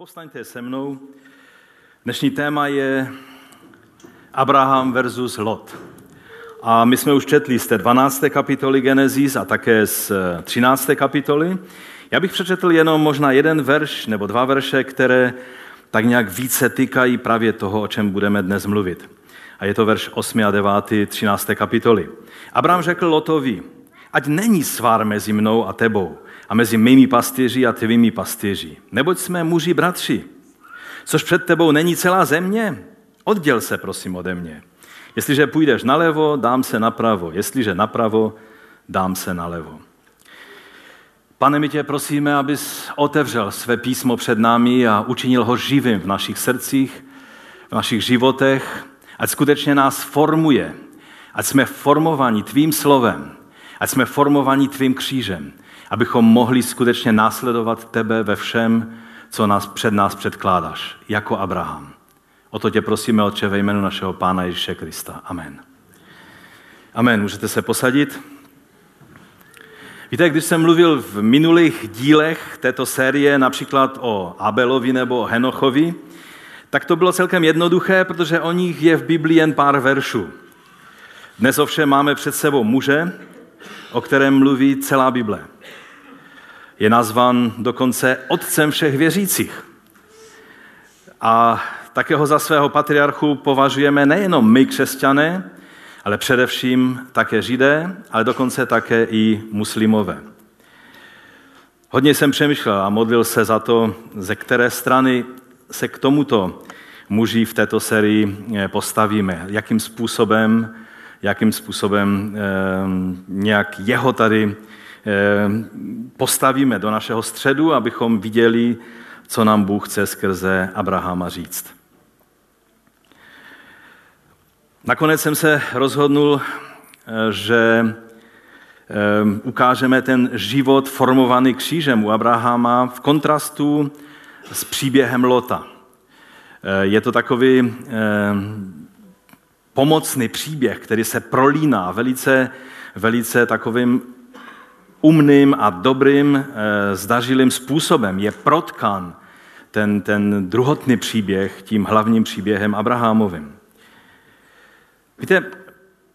povstaňte se mnou. Dnešní téma je Abraham versus Lot. A my jsme už četli z té 12. kapitoly Genesis a také z 13. kapitoly. Já bych přečetl jenom možná jeden verš nebo dva verše, které tak nějak více týkají právě toho, o čem budeme dnes mluvit. A je to verš 8 a 9. 13. kapitoly. Abraham řekl Lotovi, ať není svár mezi mnou a tebou, a mezi mými pastýři a tvými pastýři. Neboť jsme muži bratři. Což před tebou není celá země? Odděl se, prosím, ode mě. Jestliže půjdeš nalevo, dám se napravo. Jestliže napravo, dám se nalevo. Pane, my tě prosíme, abys otevřel své písmo před námi a učinil ho živým v našich srdcích, v našich životech, ať skutečně nás formuje, ať jsme formováni tvým slovem, ať jsme formováni tvým křížem, abychom mohli skutečně následovat tebe ve všem, co nás před nás předkládáš, jako Abraham. O to tě prosíme, Otče, ve jménu našeho Pána Ježíše Krista. Amen. Amen. Můžete se posadit. Víte, když jsem mluvil v minulých dílech této série například o Abelovi nebo o Henochovi, tak to bylo celkem jednoduché, protože o nich je v Biblii jen pár veršů. Dnes ovšem máme před sebou muže, o kterém mluví celá Bible. Je nazvan dokonce otcem všech věřících. A také ho za svého patriarchu považujeme nejenom my, křesťané, ale především také židé, ale dokonce také i muslimové. Hodně jsem přemýšlel a modlil se za to, ze které strany se k tomuto muži v této sérii eh, postavíme, jakým způsobem, jakým způsobem eh, nějak jeho tady postavíme do našeho středu, abychom viděli, co nám Bůh chce skrze Abrahama říct. Nakonec jsem se rozhodnul, eh, že eh, ukážeme ten život formovaný křížem u Abrahama v kontrastu s příběhem Lota. Je to takový pomocný příběh, který se prolíná velice, velice takovým umným a dobrým, eh, zdařilým způsobem je protkan ten, ten druhotný příběh tím hlavním příběhem Abrahamovým. Víte,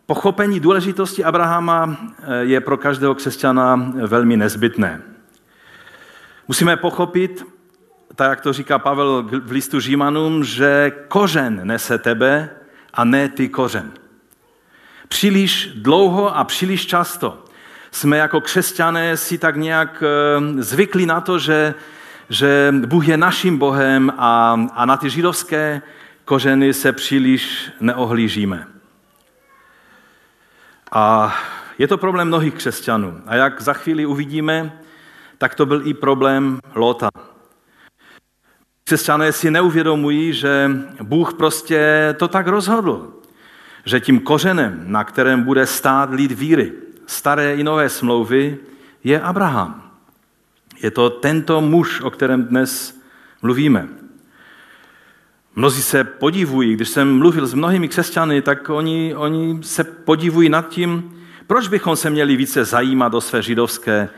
pochopení důležitosti Abrahama eh, je pro každého křesťana velmi nezbytné. Musíme pochopit, tak jak to říká Pavel v listu Římanům, že kořen nese tebe a ne ty kořen. Příliš dlouho a příliš často jsme jako křesťané si tak nějak eh, zvykli na to, že, že Bůh je naším Bohem a, a na ty židovské kořeny se příliš neohlížíme. A je to problém mnohých křesťanů. A jak za chvíli uvidíme, tak to byl i problém Lota. Křesťané si neuvědomují, že Bůh prostě to tak rozhodl, že tím kořenem, na kterém bude stát lid víry, staré i nové smlouvy je Abraham. Je to tento muž, o kterém dnes mluvíme. Mnozí se podivují, když jsem mluvil s mnohými křesťany, tak oni, oni se podivují nad tím, proč bychom se měli více zajímat o své židovské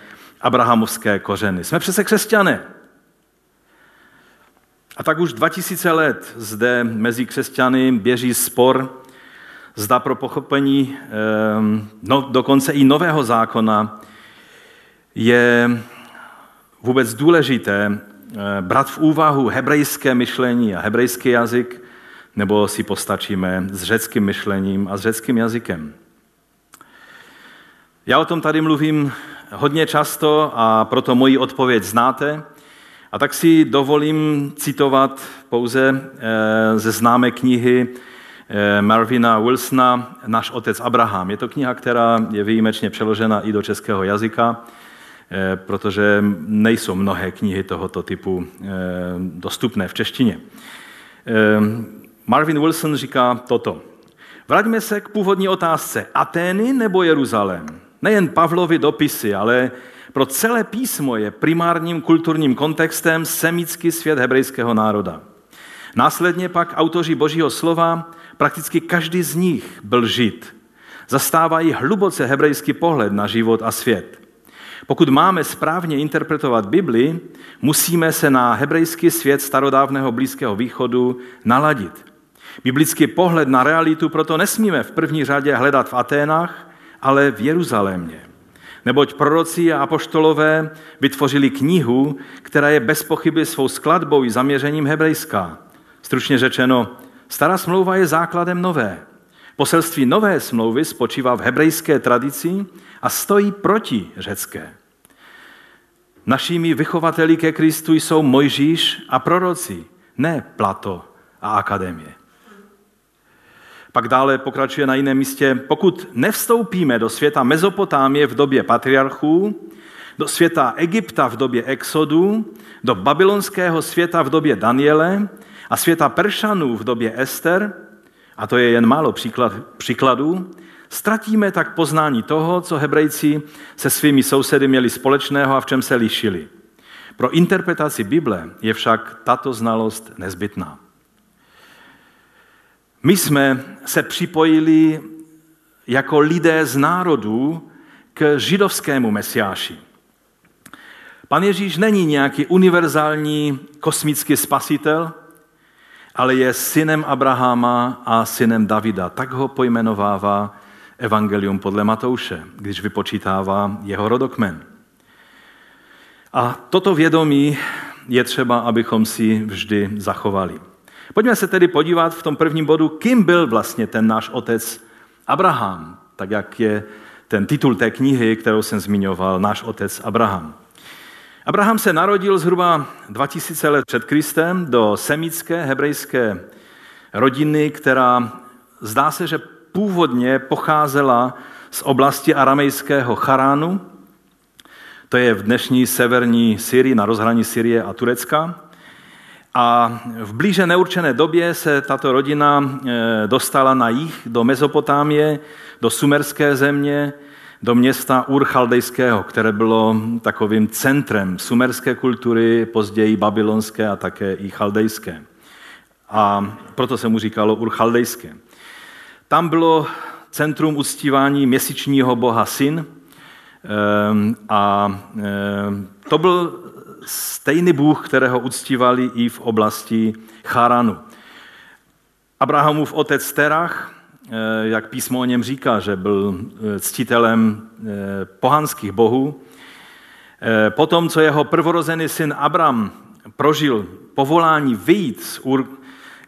abrahamovské kořeny. Jsme přece křesťané. A tak už 2000 let zde mezi křesťany běží spor, zda pro pochopení ehm, no, dokonce i nového zákona je vůbec důležité eh, brát v úvahu hebrejské myšlení a hebrejský jazyk, nebo si postačíme s řeckým myšlením a s řeckým jazykem. Já o tom tady mluvím hodně často a proto moji odpověď znáte. A tak si dovolím citovat pouze eh, ze známé knihy Marvina Wilsona Náš otec Abraham. Je to kniha, která je výjimečně přeložena i do českého jazyka, eh, protože nejsou mnohé knihy tohoto typu eh, dostupné v češtině. Marvin Wilson říká toto. Vraťme se k původní otázce. Atény nebo Jeruzalém? Nejen Pavlovi dopisy, ale pro celé písmo je primárním kulturním kontextem semický svět hebrejského národa. Následně pak autoři Božího slova Prakticky každý z nich byl žid. Zastávají hluboce hebrejský pohled na život a svět. Pokud máme správně interpretovat Bibli, musíme se na hebrejský svět starodávného Blízkého východu naladit. Biblický pohled na realitu proto nesmíme v první řadě hledat v Aténách, ale v Jeruzalémě. Neboť proroci a apoštolové vytvořili knihu, která je bez pochyby svou skladbou i zaměřením hebrejská. Stručně řečeno, stará smlouva je základem nové. Poselství nové smlouvy spočívá v hebrejské tradici a stojí proti řecké. Našimi vychovateli ke Kristu jsou Mojžíš a proroci, ne Plato a akademie. Pak dále pokračuje na jiném místě, pokud nevstoupíme do světa Mezopotámie v době patriarchů, do světa Egypta v době Exodu, do babylonského světa v době Daniele a světa Peršanů v době Ester, a to je jen málo příklad, příkladů, ztratíme tak poznání toho, co Hebrejci se svými sousedy měli společného a v čem se lišili. Pro interpretaci Bible je však tato znalost nezbytná. My jsme se připojili jako lidé z národů k židovskému mesiáši. Pan Ježíš není nějaký univerzální kosmický spasitel, ale je synem Abrahama a synem Davida. Tak ho pojmenovává Evangelium podle Matouše, když vypočítává jeho rodokmen. A toto vědomí je třeba, abychom si vždy zachovali. Pojďme se tedy podívat v tom prvním bodu, kým byl vlastně ten náš otec Abraham, tak jak je ten titul té knihy, kterou jsem zmiňoval, náš otec Abraham. Abraham se narodil zhruba 2000 let před Kristem do semické hebrejské rodiny, která zdá se, že původně pocházela z oblasti aramejského Charánu, to je v dnešní severní Syrii, na rozhraní Syrie a Turecka. A v blíže neurčené době se tato rodina e, dostala na jih do Mezopotámie, do sumerské země, do města Ur Chaldejského, které bylo takovým centrem sumerské kultury, později babylonské a také i chaldejské. A proto se mu říkalo Ur Chaldejské. Tam bylo centrum uctívání měsíčního boha Syn ehm, a ehm, to byl stejný bůh, kterého uctívali i v oblasti Charanu. Abrahamův otec Terach, jak písmo o něm říká, že byl eh, ctitelem eh, pohanských bohů. Potom, co jeho prvorozený syn Abram prožil povolání vyjít z Ur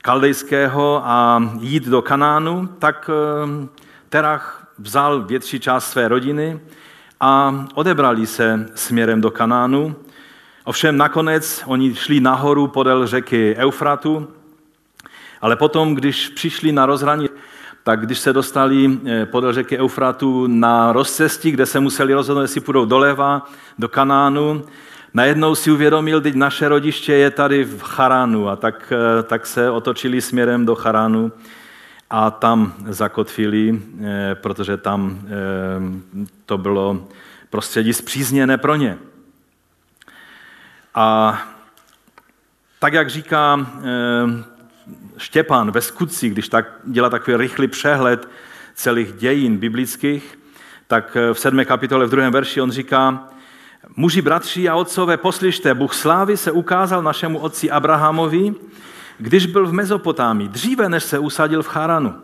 kaldejského a jít do Kanánu, tak Terach vzal větší část své rodiny a odebrali se směrem do Kanánu Ovšem nakonec oni šli nahoru podél řeky Eufratu, ale potom, když přišli na rozhraní, tak když se dostali eh, podél řeky Eufratu na rozcestí, kde se museli rozhodnout, jestli půjdou doleva, do Kanánu, najednou si uvědomil, teď naše rodiště je tady v Charánu a tak, eh, tak se otočili směrem do Charánu a tam zakotvili, eh, protože tam to bylo prostředí zpřízněné pro ně. A tak, jak říká Štěpán ve skutci, když tak dělá takový rychlý přehled celých dějin biblických, tak eh, v sedmé kapitole v druhém verši on říká, muži, bratři a otcové, poslyšte, Bůh slávy se ukázal našemu otci Abrahamovi, když byl v Mezopotámii, dříve než se usadil v Charanu.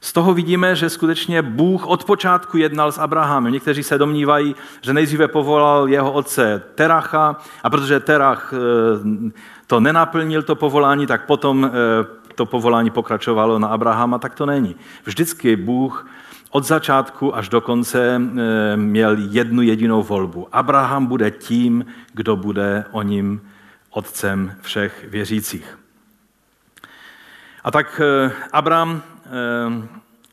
Z toho vidíme, že skutečně Bůh od počátku jednal s Abrahamem. Někteří se domnívají, že nejdříve povolal jeho otce Teracha a protože Terach eh, to nenaplnil, to povolání, tak potom eh, to povolání pokračovalo na Abrahama, tak to není. Vždycky Bůh od začátku až do konce eh, měl jednu jedinou volbu. Abraham bude tím, kdo bude o ním otcem všech věřících. A tak Abraham Ehm,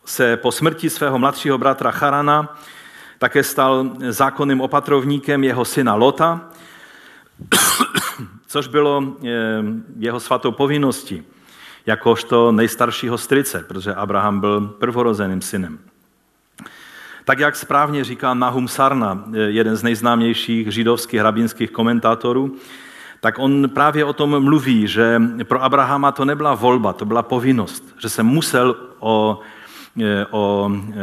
se po smrti svého mladšího bratra Charana také stal zákonným opatrovníkem jeho syna Lota, což bylo jeho svatou povinností, jakožto nejstaršího strice, protože Abraham byl prvorozeným synem. Tak jak správně říká Nahum Sarna, jeden z nejznámějších židovských rabínských komentátorů, tak on právě o tom mluví, že pro Abrahama to nebyla volba, to byla povinnost, že se musel o, o e,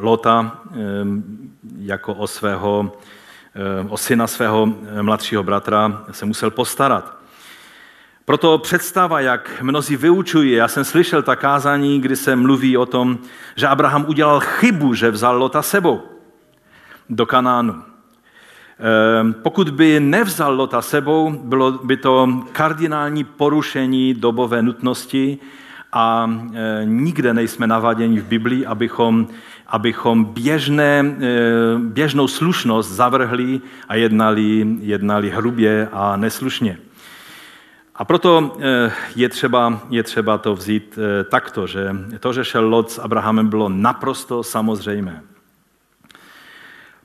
Lota e, jako o svého o syna svého mladšího bratra se musel postarat. Proto představa, jak mnozí vyučují, já jsem slyšel ta kázání, kdy se mluví o tom, že Abraham udělal chybu, že vzal Lota sebou do Kanánu. Ehm, pokud by nevzal Lota sebou, bylo by to kardinální porušení dobové nutnosti a e, nikde nejsme navaděni v Biblii, abychom, abychom běžné, e, běžnou slušnost zavrhli a jednali, jednali hrubě a neslušně. A proto e, je třeba, je třeba to vzít takto, že to, že šel Lot s Abrahamem, bylo naprosto samozřejmé.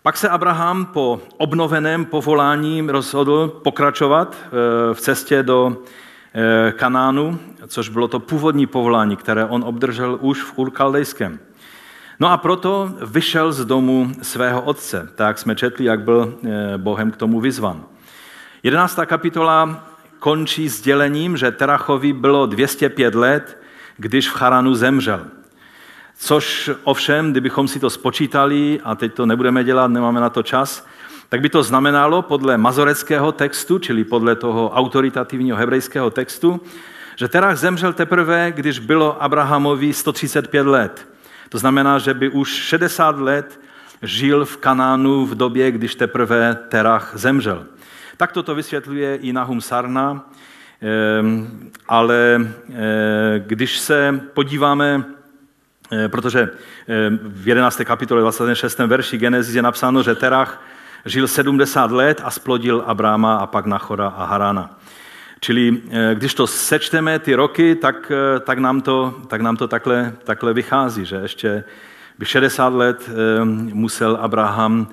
Pak se Abraham po obnoveném povolání rozhodl pokračovat v cestě do Eh, Kanánu, což bylo to původní povolání, které on obdržel už v Urkaldejském. No a proto vyšel z domu svého otce. Tak jsme četli, jak byl eh, Bohem k tomu vyzvan. 11. kapitola končí sdělením, že Terachovi bylo 205 let, když v Charanu zemřel. Což ovšem, kdybychom si to spočítali, a teď to nebudeme dělat, nemáme na to čas, tak by to znamenalo podle mazoreckého textu, čili podle toho autoritativního hebrejského textu, že Terach zemřel teprve, když bylo Abrahamovi 135 let. To znamená, že by už 60 let žil v Kanánu v době, když teprve Terach zemřel. Tak to vysvětluje i Nahum Sarna, ehm, ale eh, když se podíváme, eh, protože eh, v 11. kapitole 26. verši Genesis je napsáno, že Terach žil 70 let a splodil Abráma a pak Nachora a Harana. Čili eh, když to sečteme ty roky, tak, tak, nám, to, tak nám to takhle, takhle vychází, že ještě by 60 let eh, musel Abraham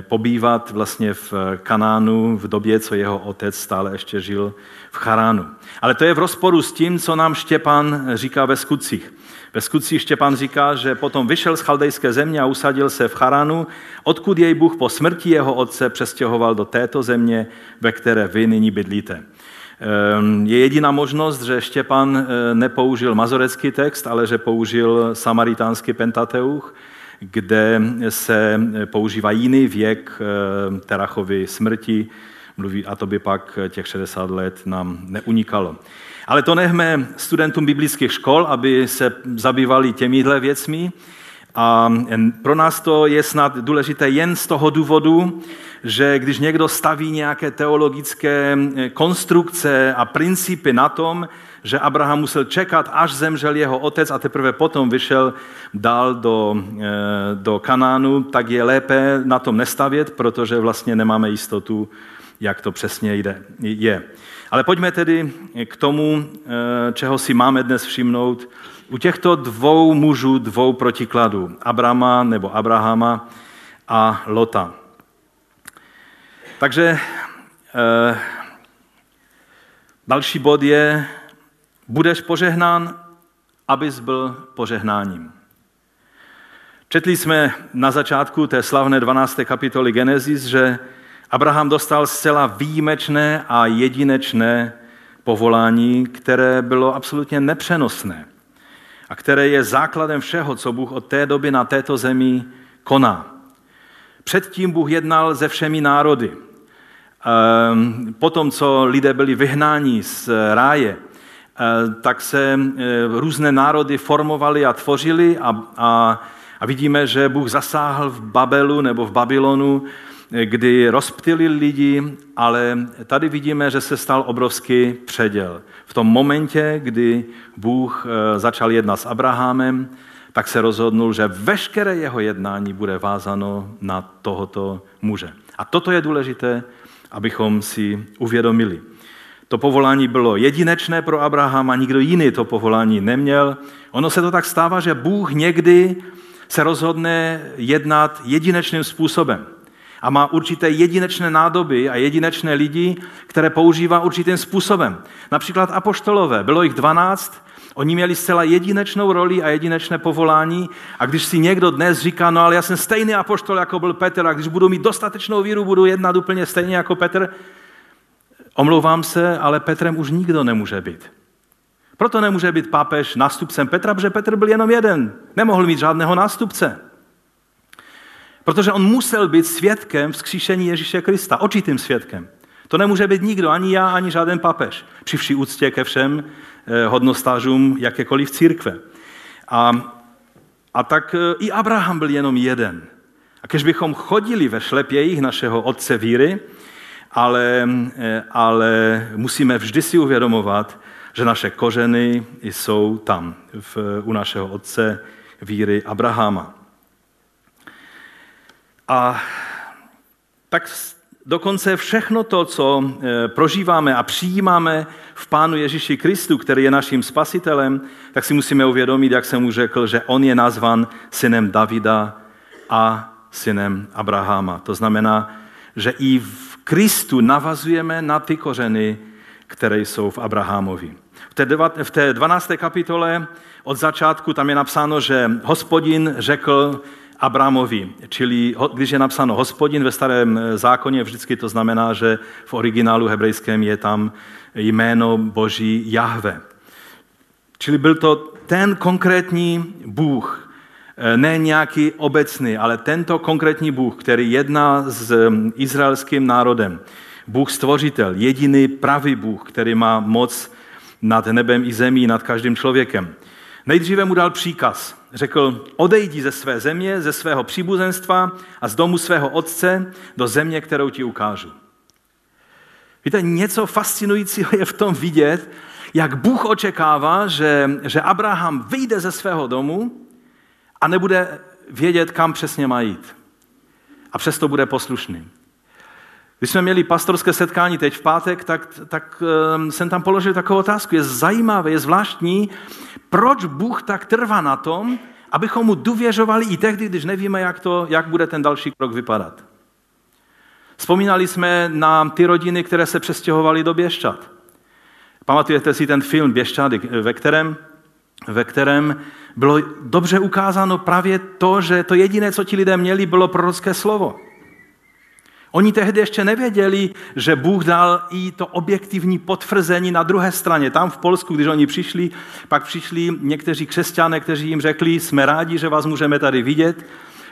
pobývat vlastně v Kanánu v době, co jeho otec stále ještě žil v Charánu. Ale to je v rozporu s tím, co nám Štěpán říká ve skutcích. Ve skutcích Štěpán říká, že potom vyšel z chaldejské země a usadil se v Charanu, odkud jej Bůh po smrti jeho otce přestěhoval do této země, ve které vy nyní bydlíte. Ehm, je jediná možnost, že Štěpán eh, nepoužil mazorecký text, ale že použil samaritánský Pentateuch, kde se používá jiný věk eh, Terachovy smrti, mluví, a to by pak těch 60 let nám neunikalo. Ale to nechme studentům biblických škol, aby se zabývali těmihle věcmi. A pro nás to je snad důležité jen z toho důvodu, že když někdo staví nějaké teologické eh, konstrukce a principy na tom, že Abraham musel čekat, až zemřel jeho otec a teprve potom vyšel dál do, eh, do Kanánu, tak je lépe na tom nestavět, protože vlastně nemáme jistotu, jak to přesně jde, je. Ale pojďme tedy k tomu, eh, čeho si máme dnes všimnout. U těchto dvou mužů, dvou protikladů, Abrama nebo Abrahama a Lota. Takže eh, další bod je, budeš požehnán, abys byl požehnáním. Četli jsme na začátku té slavné 12. kapitoly Genesis, že Abraham dostal zcela výjimečné a jedinečné povolání, které bylo absolutně nepřenosné a které je základem všeho, co Bůh od té doby na této zemi koná. Předtím Bůh jednal se všemi národy. Ehm, potom, co lidé byli vyhnáni z ráje, tak se eh, různé národy formovaly a tvořily a, a, a vidíme, že Bůh zasáhl v Babelu nebo v Babylonu kdy rozptylil lidi, ale tady vidíme, že se stal obrovský předěl. V tom momentě, kdy Bůh eh, začal jednat s Abrahamem, tak se rozhodnul, že veškeré jeho jednání bude vázano na tohoto muže. A toto je důležité, abychom si uvědomili. To povolání bylo jedinečné pro Abrahama, nikdo jiný to povolání neměl. Ono se to tak stává, že Bůh někdy se rozhodne jednat jedinečným způsobem a má určité jedinečné nádoby a jedinečné lidi, které používá určitým způsobem. Například apoštolové, bylo jich 12, oni měli zcela jedinečnou roli a jedinečné povolání a když si někdo dnes říká, no ale já jsem stejný apoštol, jako byl Petr a když budu mít dostatečnou víru, budu jednat úplně stejně jako Petr, omlouvám se, ale Petrem už nikdo nemůže být. Proto nemůže být papež nástupcem Petra, protože Petr byl jenom jeden. Nemohl mít žádného nástupce. Protože on musel být svědkem vzkříšení Ježíše Krista, očitým svědkem. To nemůže být nikdo, ani já, ani žádný papež, při vší úctě ke všem eh, hodnostářům jakékoliv církve. A, a tak eh, i Abraham byl jenom jeden. A když bychom chodili ve šlepějích našeho otce víry, ale, eh, ale musíme vždy si uvědomovat, že naše kořeny jsou tam, v, u našeho otce víry Abrahama. A tak dokonce všechno to, co eh, prožíváme a přijímáme v Pánu Ježíši Kristu, který je naším spasitelem, tak si musíme uvědomit, jak jsem mu řekl, že on je nazvan synem Davida a synem Abrahama. To znamená, že i v Kristu navazujeme na ty kořeny, které jsou v Abrahamovi. V té 12. kapitole od začátku tam je napsáno, že hospodin řekl Abramovi, čili když je napsáno hospodin ve starém zákoně, vždycky to znamená, že v originálu hebrejském je tam jméno Boží Jahve. Čili byl to ten konkrétní Bůh, ne nějaký obecný, ale tento konkrétní Bůh, který jedná s izraelským národem. Bůh stvořitel, jediný pravý Bůh, který má moc nad nebem i zemí, nad každým člověkem. Nejdříve mu dal příkaz. Řekl, odejdi ze své země, ze svého příbuzenstva a z domu svého otce do země, kterou ti ukážu. Víte, něco fascinujícího je v tom vidět, jak Bůh očekává, že, že Abraham vyjde ze svého domu a nebude vědět, kam přesně má jít. A přesto bude poslušný. Když jsme měli pastorské setkání teď v pátek, tak, tak um, jsem tam položil takovou otázku. Je zajímavé, je zvláštní, proč Bůh tak trvá na tom, abychom mu důvěřovali i tehdy, když nevíme, jak, to, jak bude ten další krok vypadat. Vzpomínali jsme na ty rodiny, které se přestěhovaly do Běščat. Pamatujete si ten film Běščady, ve kterém, ve kterém bylo dobře ukázáno právě to, že to jediné, co ti lidé měli, bylo prorocké slovo. Oni tehdy ještě nevěděli, že Bůh dal i to objektivní potvrzení na druhé straně. Tam v Polsku, když oni přišli, pak přišli někteří křesťané, kteří jim řekli, jsme rádi, že vás můžeme tady vidět,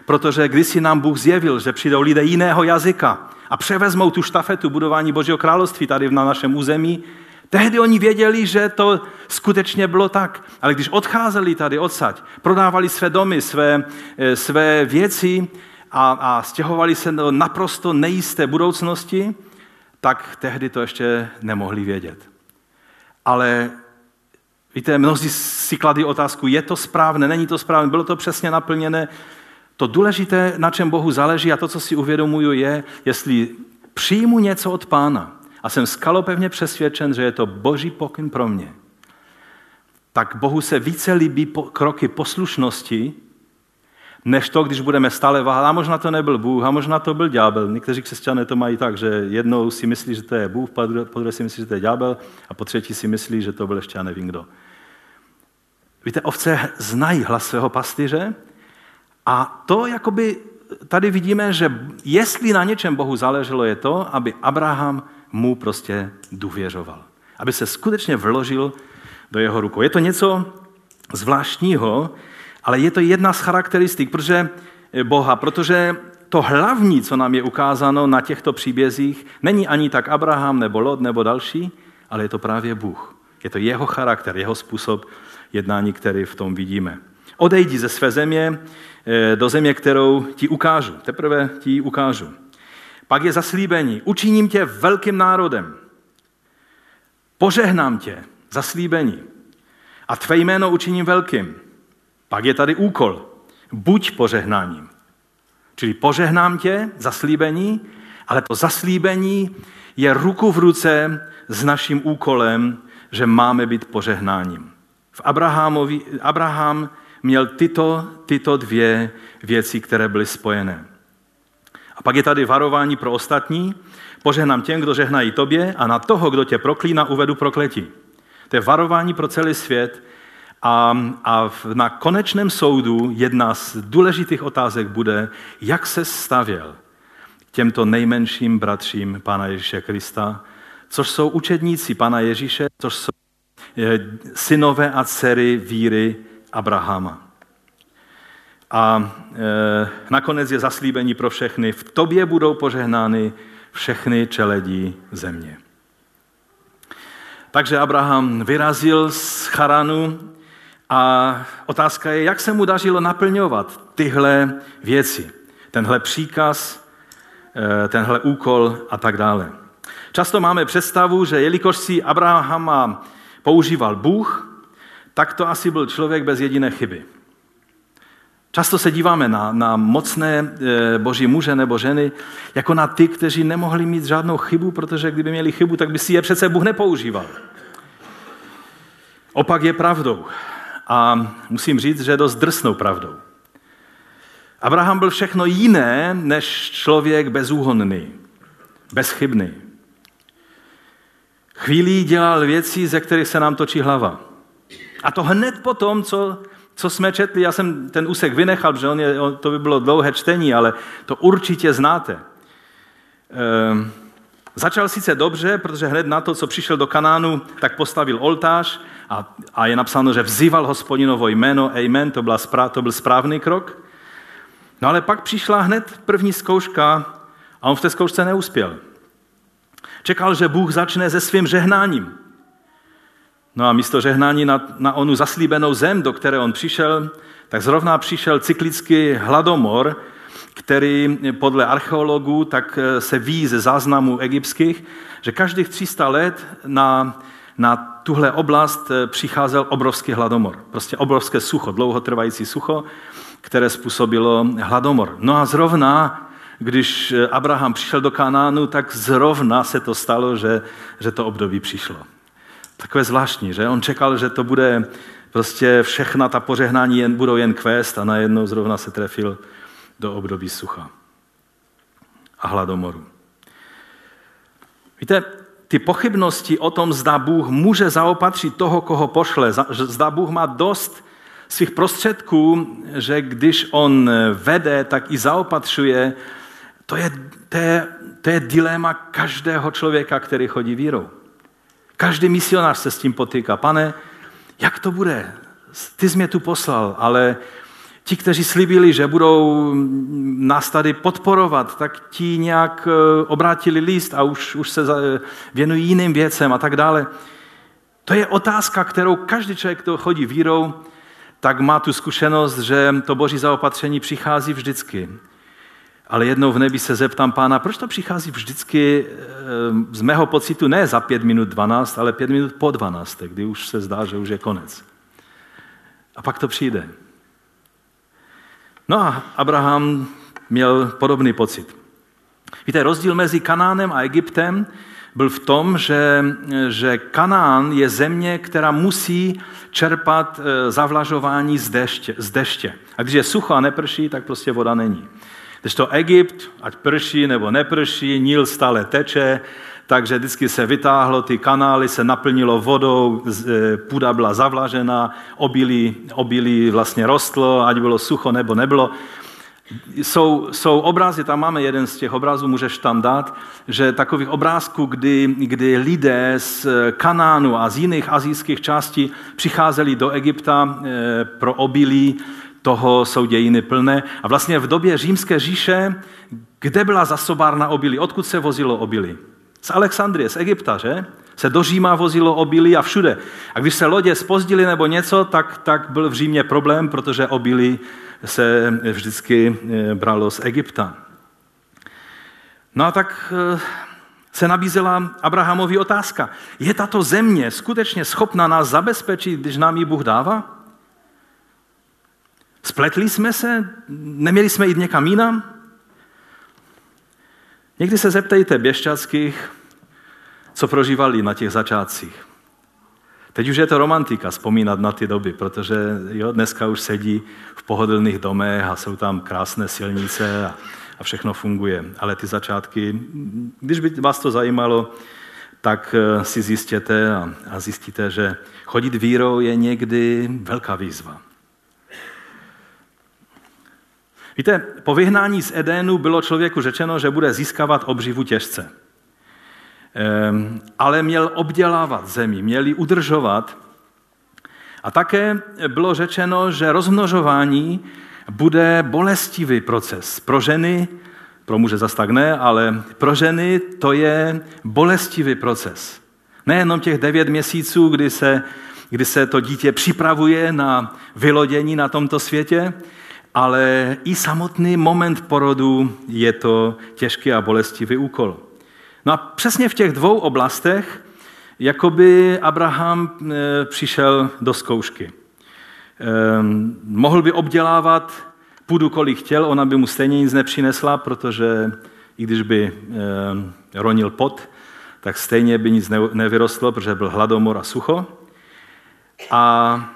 protože když si nám Bůh zjevil, že přijdou lidé jiného jazyka a převezmou tu štafetu budování Božího království tady na našem území, tehdy oni věděli, že to skutečně bylo tak. Ale když odcházeli tady odsaď, prodávali své domy, své, eh, své věci, a, a stěhovali se do naprosto nejisté budoucnosti, tak tehdy to ještě nemohli vědět. Ale víte, mnozí si kladí otázku, je to správné, není to správné, bylo to přesně naplněné. To důležité, na čem Bohu záleží a to, co si uvědomuju, je, jestli přijmu něco od Pána a jsem skalopevně přesvědčen, že je to boží pokyn pro mě, tak Bohu se více líbí kroky poslušnosti, než to, když budeme stále váhat. A možná to nebyl Bůh, a možná to byl ďábel. Někteří křesťané to mají tak, že jednou si myslí, že to je Bůh, po druhé si myslí, že to je ďábel, a po třetí si myslí, že to byl ještě já nevím kdo. Víte, ovce znají hlas svého pastýře a to jakoby tady vidíme, že jestli na něčem Bohu záleželo, je to, aby Abraham mu prostě důvěřoval. Aby se skutečně vložil do jeho rukou. Je to něco zvláštního, ale je to jedna z charakteristik protože eh, Boha, protože to hlavní, co nám je ukázáno na těchto příbězích, není ani tak Abraham nebo Lot nebo další, ale je to právě Bůh. Je to jeho charakter, jeho způsob jednání, který v tom vidíme. Odejdi ze své země eh, do země, kterou ti ukážu. Teprve ti ukážu. Pak je zaslíbení. Učiním tě velkým národem. Požehnám tě. Zaslíbení. A tvé jméno učiním velkým. Pak je tady úkol. Buď požehnáním. Čili požehnám tě, zaslíbení, ale to zaslíbení je ruku v ruce s naším úkolem, že máme být požehnáním. V Abrahamovi, Abraham měl tyto, tyto dvě věci, které byly spojené. A pak je tady varování pro ostatní. Požehnám těm, kdo žehnají tobě a na toho, kdo tě proklína, uvedu prokletí. To je varování pro celý svět, a, a na konečném soudu jedna z důležitých otázek bude, jak se stavěl těmto nejmenším bratřím Pána Ježíše Krista, což jsou učedníci Pána Ježíše, což jsou eh, synové a dcery víry Abrahama. A e, nakonec je zaslíbení pro všechny. V tobě budou požehnány všechny čeledí země. Takže Abraham vyrazil z Charanu a otázka je, jak se mu dařilo naplňovat tyhle věci, tenhle příkaz, e, tenhle úkol a tak dále. Často máme představu, že jelikož si Abrahama používal Bůh, tak to asi byl člověk bez jediné chyby. Často se díváme na, na mocné e, boží muže nebo ženy jako na ty, kteří nemohli mít žádnou chybu, protože kdyby měli chybu, tak by si je přece Bůh nepoužíval. Opak je pravdou. A musím říct, že je dost drsnou pravdou. Abraham byl všechno jiné než člověk bezúhonný, bezchybný. Chvílí dělal věci, ze kterých se nám točí hlava. A to hned po tom, co, co jsme četli, já jsem ten úsek vynechal, protože on je, to by bylo dlouhé čtení, ale to určitě znáte. Ehm, začal sice dobře, protože hned na to, co přišel do Kanánu, tak postavil oltář a, a je napsáno, že vzýval hospodinovo jméno, amen, to, byla, to byl správný krok. No ale pak přišla hned první zkouška a on v té zkoušce neuspěl. Čekal, že Bůh začne se svým žehnáním. No a místo žehnání na, na onu zaslíbenou zem, do které on přišel, tak zrovna přišel cyklický hladomor, který podle archeologů tak eh, se ví ze záznamů egyptských, že každých 300 let na, na tuhle oblast eh, přicházel obrovský hladomor. Prostě obrovské sucho, dlouhotrvající sucho, které způsobilo hladomor. No a zrovna když eh, Abraham přišel do Kanánu, tak zrovna se to stalo, že, že to období přišlo. Takové zvláštní, že? On čekal, že to bude prostě všechna ta pořehnání jen, budou jen kvést a najednou zrovna se trefil do období sucha a hladomoru. Víte, ty pochybnosti o tom, zda Bůh může zaopatřit toho, koho pošle, zda Bůh má dost svých prostředků, že když on vede, tak i zaopatřuje, to je, to je, to je dilema každého člověka, který chodí vírou. Každý misionář se s tím potýká. Pane, jak to bude? Ty jsi mě tu poslal, ale ti, kteří slibili, že budou nás tady podporovat, tak ti nějak eh, obrátili list a už, už se věnují jiným věcem a tak dále. To je otázka, kterou každý člověk, kdo chodí vírou, tak má tu zkušenost, že to boží zaopatření přichází vždycky. Ale jednou v nebi se zeptám pána, proč to přichází vždycky eh, z mého pocitu ne za pět minut dvanáct, ale pět minut po dvanácté, kdy už se zdá, že už je konec. A pak to přijde. No a Abraham měl podobný pocit. Víte, rozdíl mezi Kanánem a Egyptem byl v tom, že, že Kanán je země, která musí čerpat eh, zavlažování z deště, z deště. A když je sucho a neprší, tak prostě voda není. Když to Egypt, ať prší nebo neprší, Níl stále teče, takže vždycky se vytáhlo, ty kanály se naplnilo vodou, e, půda byla zavlažena, obilí, obilí vlastně rostlo, ať bylo sucho nebo nebylo. Jsou, jsou obrazy, tam máme jeden z těch obrazů, můžeš tam dát, že takových obrázků, kdy, kdy lidé z Kanánu a z jiných azijských částí přicházeli do Egypta e, pro obilí, toho jsou dějiny plné. A vlastně v době římské říše, kde byla zasobárna obilí? Odkud se vozilo obilí? Z Alexandrie, z Egypta, že? Se do Říma vozilo obilí a všude. A když se lodě spozdili nebo něco, tak, tak byl v Římě problém, protože obilí se vždycky eh, bralo z Egypta. No a tak eh, se nabízela Abrahamovi otázka. Je tato země skutečně schopna nás zabezpečit, když nám ji Bůh dává? Spletli jsme se? Neměli jsme jít někam jinam? Někdy se zeptejte běžčackých, co prožívali na těch začátcích. Teď už je to romantika vzpomínat na ty doby, protože jo, dneska už sedí v pohodlných domech a jsou tam krásné silnice a, a všechno funguje. Ale ty začátky, když by vás to zajímalo, tak eh, si zjistěte a, a zjistíte, že chodit vírou je někdy velká výzva. Víte, po vyhnání z Edénu bylo člověku řečeno, že bude získávat obživu těžce. Ehm, ale měl obdělávat zemi, měl ji udržovat. A také bylo řečeno, že rozmnožování bude bolestivý proces. Pro ženy, pro muže zas tak ne, ale pro ženy to je bolestivý proces. Nejenom těch devět měsíců, kdy se, kdy se to dítě připravuje na vylodění na tomto světě, ale i samotný moment porodu je to těžký a bolestivý úkol. No a přesně v těch dvou oblastech jakoby Abraham e, přišel do zkoušky. Ehm, mohl by obdělávat půdu, kolik chtěl, ona by mu stejně nic nepřinesla, protože i když by ehm, ronil pot, tak stejně by nic nevyrostlo, protože byl hladomor a sucho. A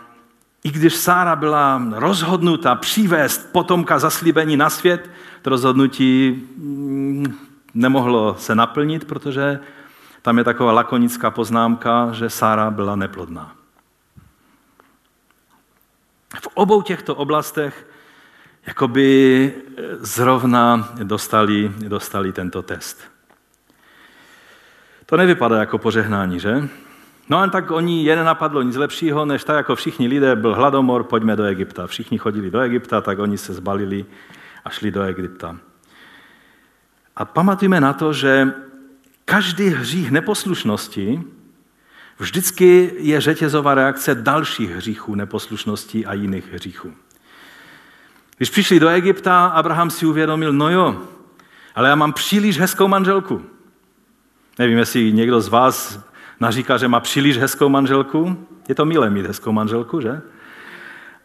i když Sára byla rozhodnuta přivést potomka zaslíbení na svět, to rozhodnutí mm, nemohlo se naplnit, protože tam je taková lakonická poznámka, že Sára byla neplodná. V obou těchto oblastech jakoby zrovna dostali, dostali tento test. To nevypadá jako požehnání, že? No a tak oni je nenapadlo nic lepšího, než tak jako všichni lidé, byl hladomor, pojďme do Egypta. Všichni chodili do Egypta, tak oni se zbalili a šli do Egypta. A pamatujme na to, že každý hřích neposlušnosti vždycky je řetězová reakce dalších hříchů neposlušnosti a jiných hříchů. Když přišli do Egypta, Abraham si uvědomil, no jo, ale já mám příliš hezkou manželku. Nevím, jestli někdo z vás naříká, že má příliš hezkou manželku. Je to milé mít hezkou manželku, že?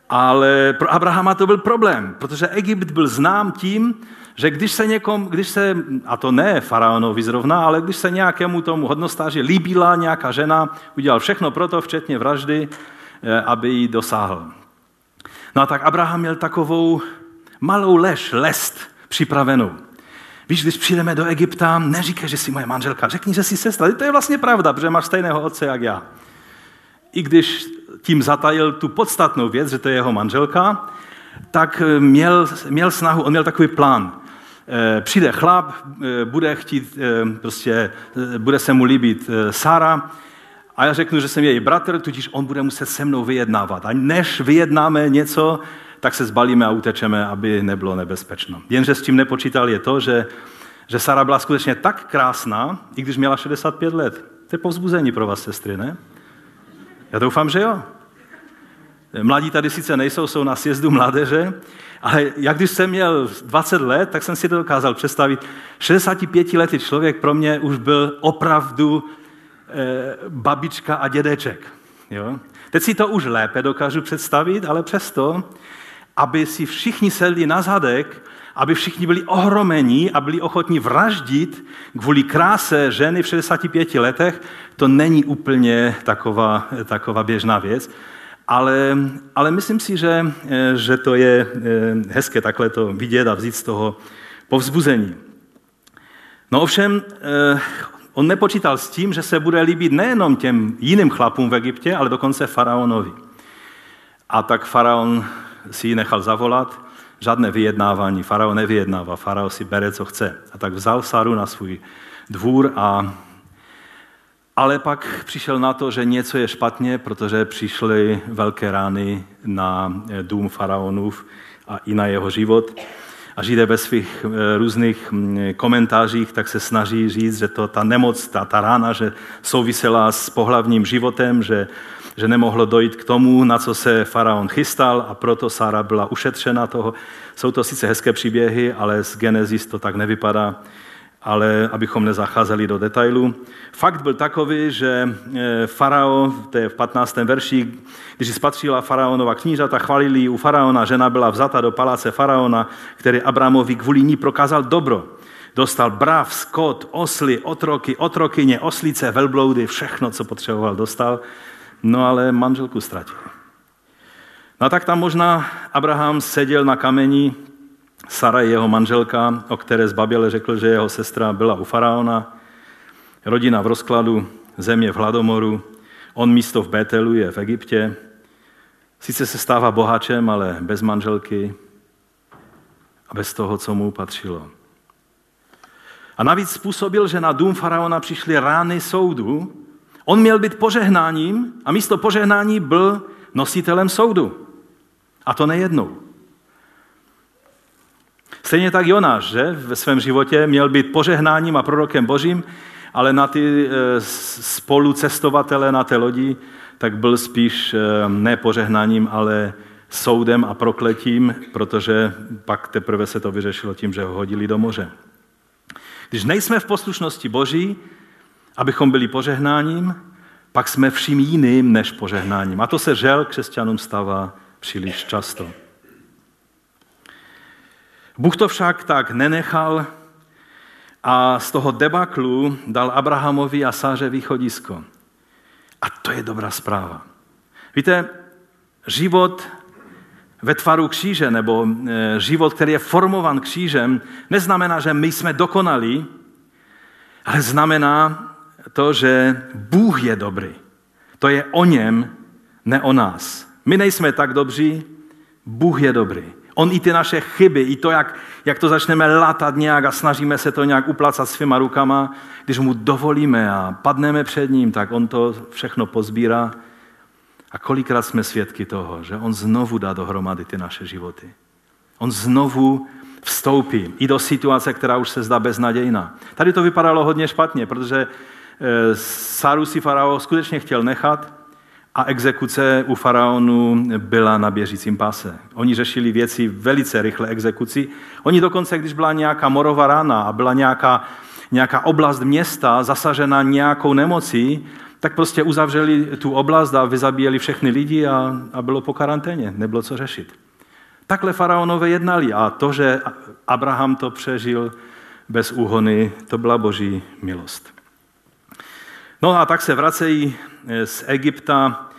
Ale pro Abrahama to byl problém, protože Egypt byl znám tím, že když se někom, když se, a to ne faraonovi zrovna, ale když se nějakému tomu hodnostáři líbila nějaká žena, udělal všechno pro to, včetně vraždy, eh, aby ji dosáhl. No a tak Abraham měl takovou malou lež, lest připravenou. Víš, když přijdeme do Egypta, neříkej, že jsi moje manželka, řekni, že jsi sestra. To je vlastně pravda, protože máš stejného otce jak já. I když tím zatajil tu podstatnou věc, že to je jeho manželka, tak měl, měl snahu, on měl takový plán. Eh, přijde chlap, eh, bude chtít, eh, prostě, bude se mu líbit Sara a já řeknu, že jsem její bratr, tudíž on bude muset se mnou vyjednávat. A než vyjednáme něco, tak se zbalíme a utečeme, aby nebylo nebezpečno. Jenže s tím nepočítal je to, že, že Sara byla skutečně tak krásná, i když měla 65 let. To je povzbuzení pro vás, sestry, ne? Já doufám, že jo. Mladí tady sice nejsou, jsou na sjezdu mládeže, ale jak když jsem měl 20 let, tak jsem si to dokázal představit. 65 letý člověk pro mě už byl opravdu e, babička a dědeček. Jo? Teď si to už lépe dokážu představit, ale přesto aby si všichni sedli na zadek, aby všichni byli ohromení a byli ochotní vraždit kvůli kráse ženy v 65 letech, to není úplně taková, taková běžná věc. Ale, ale myslím si, že, že to je eh, hezké takhle to vidět a vzít z toho povzbuzení. No ovšem, eh, on nepočítal s tím, že se bude líbit nejenom těm jiným chlapům v Egyptě, ale dokonce faraonovi. A tak faraon si ji nechal zavolat, žádné vyjednávání, farao nevyjednává, farao si bere, co chce. A tak vzal Saru na svůj dvůr a ale pak přišel na to, že něco je špatně, protože přišly velké rány na dům faraonův a i na jeho život. A Židé ve svých eh, různých mm, komentářích tak se snaží říct, že to ta nemoc, ta, ta rána, že souvisela s pohlavním životem, že že nemohlo dojít k tomu, na co se faraon chystal a proto Sára byla ušetřena toho. Jsou to sice hezké příběhy, ale z Genesis to tak nevypadá, ale abychom nezacházeli do detailů. Fakt byl takový, že e, farao, to je v 15. verši, když spatřila faraonova knížata, chvalili u faraona, žena byla vzata do paláce faraona, který Abramovi kvůli ní prokázal dobro. Dostal brav, skot, osly, otroky, otrokyně, oslice, velbloudy, všechno, co potřeboval, dostal. No ale manželku ztratil. No tak tam možná Abraham seděl na kameni, Sara jeho manželka, o které zbaběle řekl, že jeho sestra byla u faraona, rodina v rozkladu, země v hladomoru, on místo v Betelu je v Egyptě, sice se stává bohačem, ale bez manželky a bez toho, co mu patřilo. A navíc způsobil, že na dům faraona přišly rány soudu, On měl být požehnáním a místo požehnání byl nositelem soudu. A to nejednou. Stejně tak Jonáš, že ve svém životě měl být požehnáním a prorokem božím, ale na ty e, spolucestovatele na té lodi, tak byl spíš e, ne požehnáním, ale soudem a prokletím, protože pak teprve se to vyřešilo tím, že ho hodili do moře. Když nejsme v poslušnosti Boží, abychom byli požehnáním, pak jsme vším jiným než požehnáním. A to se žel křesťanům stává příliš často. Bůh to však tak nenechal a z toho debaklu dal Abrahamovi a Sáře východisko. A to je dobrá zpráva. Víte, život ve tvaru kříže, nebo e, život, který je formovan křížem, neznamená, že my jsme dokonalí, ale znamená to, že Bůh je dobrý. To je o něm, ne o nás. My nejsme tak dobří, Bůh je dobrý. On i ty naše chyby, i to, jak, jak to začneme látat nějak a snažíme se to nějak uplacat svýma rukama, když mu dovolíme a padneme před ním, tak on to všechno pozbírá. A kolikrát jsme svědky toho, že on znovu dá dohromady ty naše životy. On znovu vstoupí i do situace, která už se zdá beznadějná. Tady to vypadalo hodně špatně, protože Sáru si farao skutečně chtěl nechat, a exekuce u faraonu byla na běžícím páse. Oni řešili věci velice rychle exekuci. Oni dokonce, když byla nějaká morová rána a byla nějaká, nějaká oblast města zasažena nějakou nemocí, tak prostě uzavřeli tu oblast a vyzabíjeli všechny lidi a, a bylo po karanténě, nebylo co řešit. Takhle faraonové jednali a to, že Abraham to přežil bez úhony, to byla boží milost. No a tak se vracejí z Egypta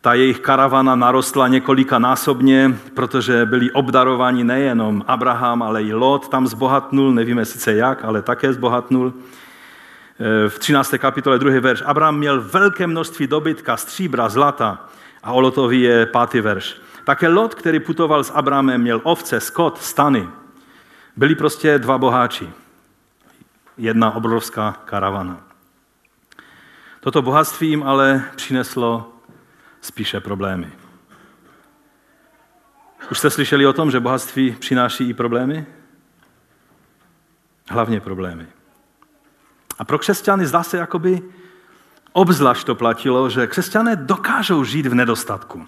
ta jejich karavana narostla několika násobně, protože byli obdarováni nejenom Abraham, ale i Lot tam zbohatnul, nevíme sice jak, ale také zbohatnul. V 13. kapitole 2. verš. Abraham měl velké množství dobytka, stříbra, zlata a o Lotovi je pátý verš. Také Lot, který putoval s Abrahamem, měl ovce, skot, stany. Byli prostě dva boháči. Jedna obrovská karavana. Toto bohatství jim ale přineslo spíše problémy. Už jste slyšeli o tom, že bohatství přináší i problémy? Hlavně problémy. A pro křesťany zdá se, jakoby obzvlášť to platilo, že křesťané dokážou žít v nedostatku.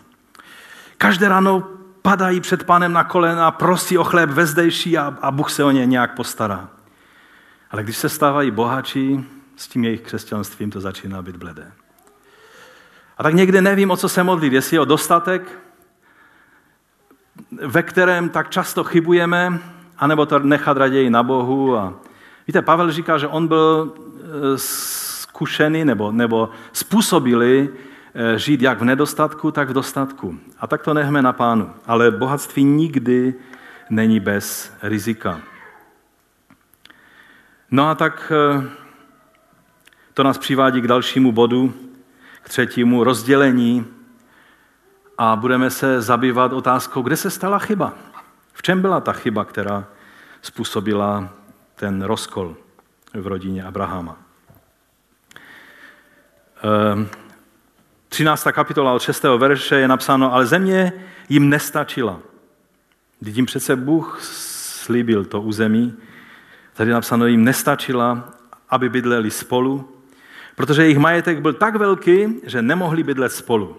Každé ráno padají před pánem na kolena, prosí o chléb vezdejší a, a Bůh se o ně nějak postará. Ale když se stávají bohatší, s tím jejich křesťanstvím to začíná být bledé. A tak někdy nevím, o co se modlit, jestli o dostatek, ve kterém tak často chybujeme, anebo to nechat raději na Bohu. A víte, Pavel říká, že on byl e, zkušený nebo, nebo způsobili e, žít jak v nedostatku, tak v dostatku. A tak to nechme na pánu. Ale bohatství nikdy není bez rizika. No a tak e, to nás přivádí k dalšímu bodu, k třetímu rozdělení a budeme se zabývat otázkou, kde se stala chyba. V čem byla ta chyba, která způsobila ten rozkol v rodině Abrahama. 13. Ehm, kapitola od 6. verše je napsáno, ale země jim nestačila. Když jim přece Bůh slíbil to území, tady je napsáno, jim nestačila, aby bydleli spolu, protože jejich majetek byl tak velký, že nemohli bydlet spolu.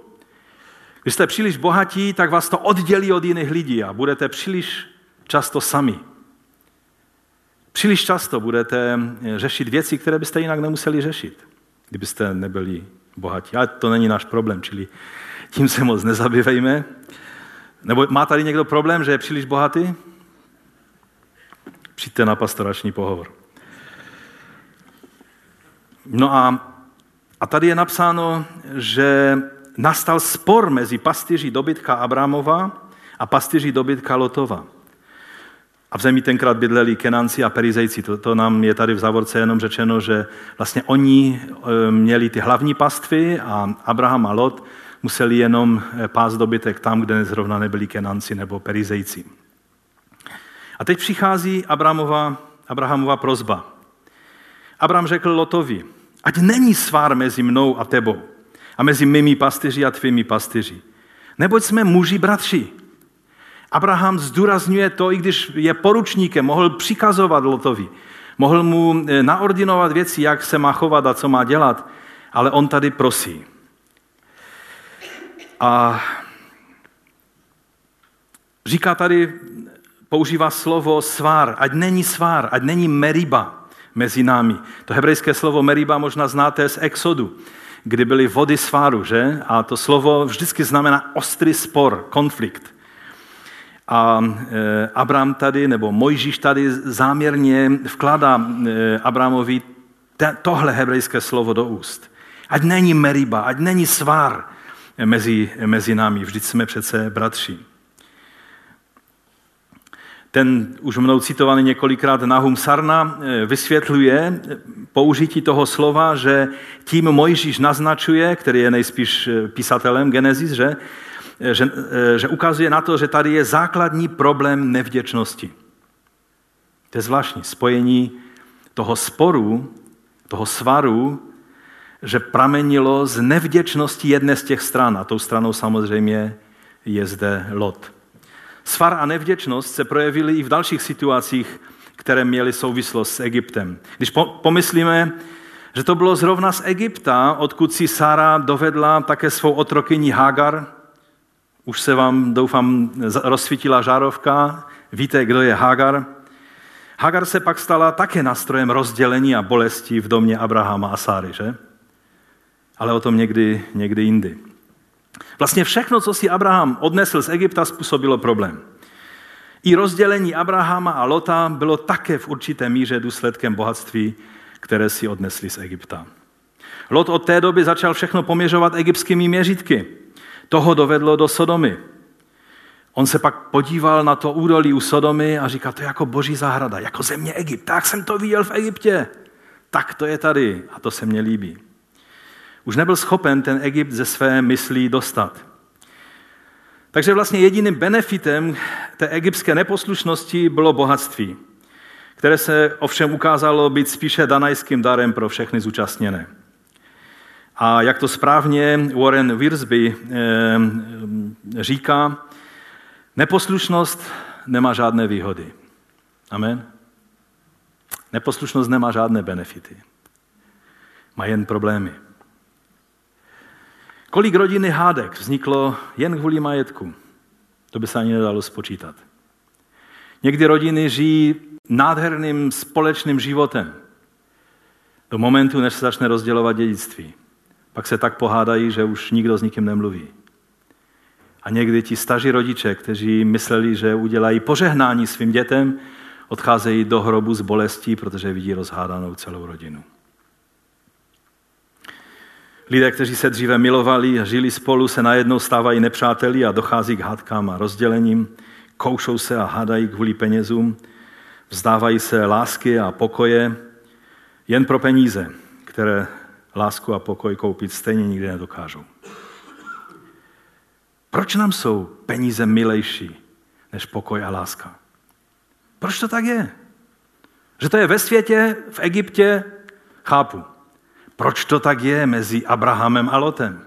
Když jste příliš bohatí, tak vás to oddělí od jiných lidí a budete příliš často sami. Příliš často budete řešit věci, které byste jinak nemuseli řešit, kdybyste nebyli bohatí. Ale to není náš problém, čili tím se moc nezabývejme. Nebo má tady někdo problém, že je příliš bohatý? Přijďte na pastorační pohovor. No a, a tady je napsáno, že nastal spor mezi pastýři dobytka Abramova a pastýři dobytka Lotova. A v zemi tenkrát bydleli Kenanci a Perizejci. To, to nám je tady v závorce jenom řečeno, že vlastně oni e, měli ty hlavní pastvy a Abraham a Lot museli jenom e, pás dobytek tam, kde zrovna nebyli Kenanci nebo Perizejci. A teď přichází Abrahamova, Abrahamova prozba. Abraham řekl Lotovi, ať není svár mezi mnou a tebou a mezi mými pastyři a tvými pastyři. Neboť jsme muži bratři. Abraham zdůrazňuje to, i když je poručníkem, mohl přikazovat Lotovi, mohl mu eh, naordinovat věci, jak se má chovat a co má dělat, ale on tady prosí. A říká tady, používá slovo svár, ať není svár, ať není meriba mezi námi. To hebrejské slovo meriba možná znáte z Exodu, kdy byly vody sváru, že? A to slovo vždycky znamená ostrý spor, konflikt. A e, Abraham tady, nebo Mojžíš tady záměrně vkládá e, Abrahamovi tohle hebrejské slovo do úst. Ať není meriba, ať není svár mezi, mezi námi, vždyť jsme přece bratři. Ten už mnou citovaný několikrát Nahum Sarna e, vysvětluje použití toho slova, že tím Mojžíš naznačuje, který je nejspíš písatelem Genesis, že že, eh, že ukazuje na to, že tady je základní problém nevděčnosti. To je zvláštní spojení toho sporu, toho svaru, že pramenilo z nevděčnosti jedné z těch stran. A tou stranou samozřejmě je zde Lot. Svar a nevděčnost se projevily i v dalších situacích, které měly souvislost s Egyptem. Když pomyslíme, že to bylo zrovna z Egypta, odkud si Sara dovedla také svou otrokyni Hagar, už se vám, doufám, rozsvítila žárovka, víte, kdo je Hagar. Hagar se pak stala také nástrojem rozdělení a bolesti v domě Abrahama a Sáry, že? Ale o tom někdy, někdy jindy. Vlastně všechno, co si Abraham odnesl z Egypta, způsobilo problém. I rozdělení Abrahama a Lota bylo také v určité míře důsledkem bohatství, které si odnesli z Egypta. Lot od té doby začal všechno poměřovat egyptskými měřítky. Toho dovedlo do Sodomy. On se pak podíval na to údolí u Sodomy a říká, to je jako boží zahrada, jako země Egypt. Tak jsem to viděl v Egyptě. Tak to je tady a to se mně líbí. Už nebyl schopen ten Egypt ze své myslí dostat. Takže vlastně jediným benefitem té egyptské neposlušnosti bylo bohatství, které se ovšem ukázalo být spíše danajským darem pro všechny zúčastněné. A jak to správně Warren Wiersbe eh, říká, neposlušnost nemá žádné výhody. Amen. Neposlušnost nemá žádné benefity. Má jen problémy. Kolik rodiny hádek vzniklo jen kvůli majetku? To by se ani nedalo spočítat. Někdy rodiny žijí nádherným společným životem do momentu, než se začne rozdělovat dědictví. Pak se tak pohádají, že už nikdo s nikým nemluví. A někdy ti staří rodiče, kteří mysleli, že udělají požehnání svým dětem, odcházejí do hrobu s bolestí, protože vidí rozhádanou celou rodinu. Lidé, kteří se dříve milovali a žili spolu, se najednou stávají nepřáteli a dochází k hádkám a rozdělením, koušou se a hádají kvůli penězům, vzdávají se lásky a pokoje jen pro peníze, které lásku a pokoj koupit stejně nikdy nedokážou. Proč nám jsou peníze milejší než pokoj a láska? Proč to tak je? Že to je ve světě, v Egyptě, chápu. Proč to tak je mezi Abrahamem a Lotem?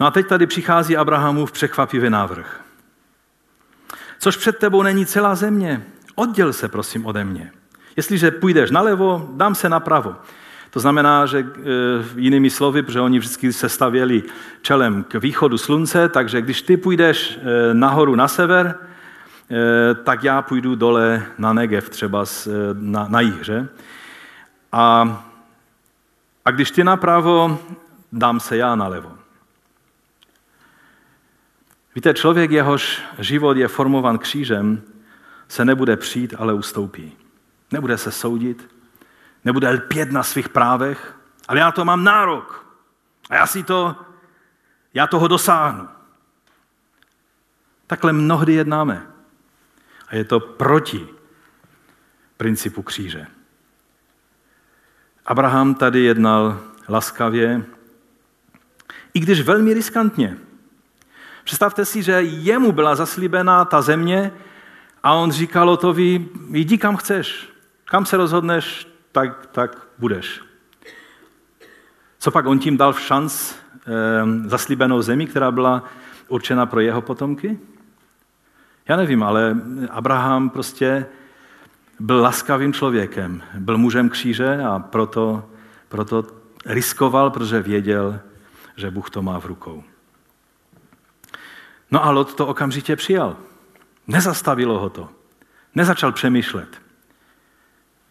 No a teď tady přichází Abrahamův překvapivý návrh. Což před tebou není celá země. Odděl se prosím ode mě. Jestliže půjdeš nalevo, dám se napravo. To znamená, že e, jinými slovy, protože oni vždycky se stavěli čelem k východu slunce, takže když ty půjdeš e, nahoru na sever, tak já půjdu dole na Negev, třeba na, na jih, že? A, a když ty napravo, dám se já nalevo. Víte, člověk, jehož život je formovan křížem, se nebude přijít, ale ustoupí. Nebude se soudit, nebude lpět na svých právech, ale já to mám nárok. A já si to, já toho dosáhnu. Takhle mnohdy jednáme. A je to proti principu kříže. Abraham tady jednal laskavě, i když velmi riskantně. Představte si, že jemu byla zaslíbená ta země a on říkal Lotovi, jdi kam chceš, kam se rozhodneš, tak, tak budeš. Co pak on tím dal v šanc e, zaslíbenou zemi, která byla určena pro jeho potomky? Já nevím, ale Abraham prostě byl laskavým člověkem, byl mužem kříže a proto, proto riskoval, protože věděl, že Bůh to má v rukou. No a Lot to okamžitě přijal. Nezastavilo ho to. Nezačal přemýšlet.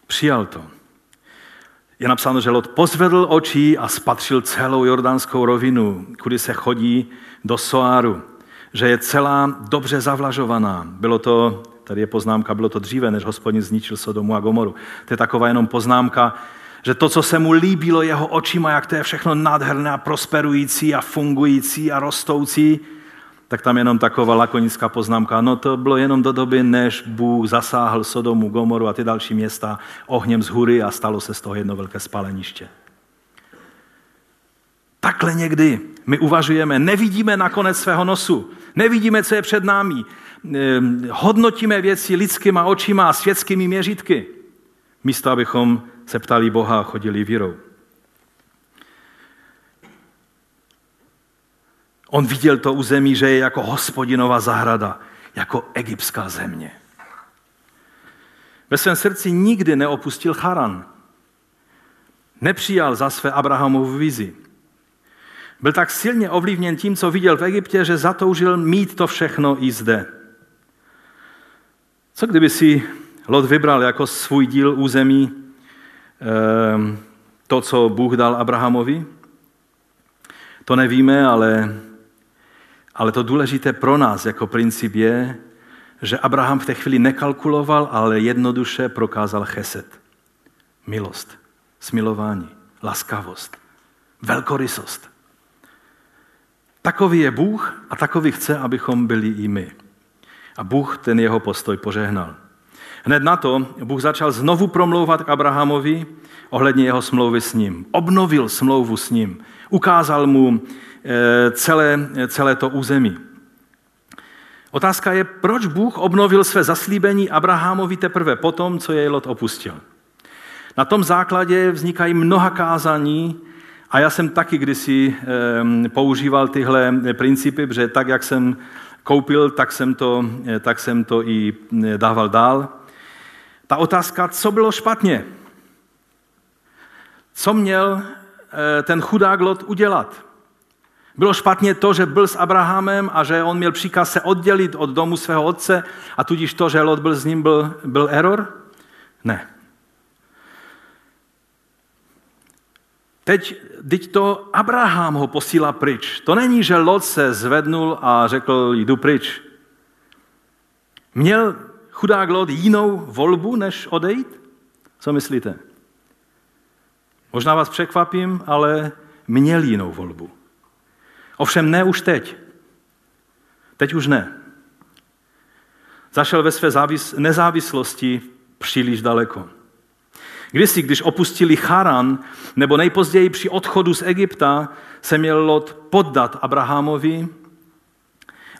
Přijal to. Je napsáno, že Lot pozvedl oči a spatřil celou jordánskou rovinu, kudy se chodí do Soáru. Že je celá dobře zavlažovaná. Bylo to, tady je poznámka, bylo to dříve, než hospodin zničil Sodomu a Gomoru. To je taková jenom poznámka, že to, co se mu líbilo jeho očima, jak to je všechno nádherné a prosperující a fungující a rostoucí, tak tam jenom taková lakonická poznámka. No to bylo jenom do doby, než Bůh zasáhl Sodomu, Gomoru a ty další města ohněm z hůry a stalo se z toho jedno velké spaleniště. Takhle někdy my uvažujeme, nevidíme na konec svého nosu, nevidíme, co je před námi, ehm, hodnotíme věci lidskýma očima a světskými měřítky, místo abychom se ptali Boha a chodili vírou. On viděl to území, že je jako hospodinová zahrada, jako egyptská země. Ve svém srdci nikdy neopustil Charan. Nepřijal za své Abrahamovu vizi. Byl tak silně ovlivněn tím, co viděl v Egyptě, že zatoužil mít to všechno i zde. Co kdyby si Lot vybral jako svůj díl území ehm, to, co Bůh dal Abrahamovi? To nevíme, ale ale to důležité pro nás jako princip je, že Abraham v té chvíli nekalkuloval, ale jednoduše prokázal cheset. Milost, smilování, laskavost, velkorysost. Takový je Bůh a takový chce, abychom byli i my. A Bůh ten jeho postoj požehnal. Hned na to Bůh začal znovu promlouvat k Abrahamovi ohledně jeho smlouvy s ním. Obnovil smlouvu s ním. Ukázal mu Eh, celé, celé to území. Otázka je, proč Bůh obnovil své zaslíbení Abrahamovi teprve potom, co jej Lot opustil. Na tom základě vznikají mnoha kázání a já jsem taky kdysi používal tyhle principy, protože tak, jak jsem koupil, tak jsem to, eh, tak jsem to i eh, dával dál. Ta otázka, co bylo špatně? Co měl ten chudák Lot udělat? Bylo špatně to, že byl s Abrahamem a že on měl příkaz se oddělit od domu svého otce a tudíž to, že Lot byl s ním, byl, byl error? Ne. Teď, teď to Abraham ho posílá pryč. To není, že Lot se zvednul a řekl, jdu pryč. Měl chudák Lot jinou volbu, než odejít? Co myslíte? Možná vás překvapím, ale měl jinou volbu. Ovšem ne už teď. Teď už ne. Zašel ve své závis- nezávislosti příliš daleko. Kdysi, když opustili Charan, nebo nejpozději při odchodu z Egypta, se měl Lot poddat Abrahamovi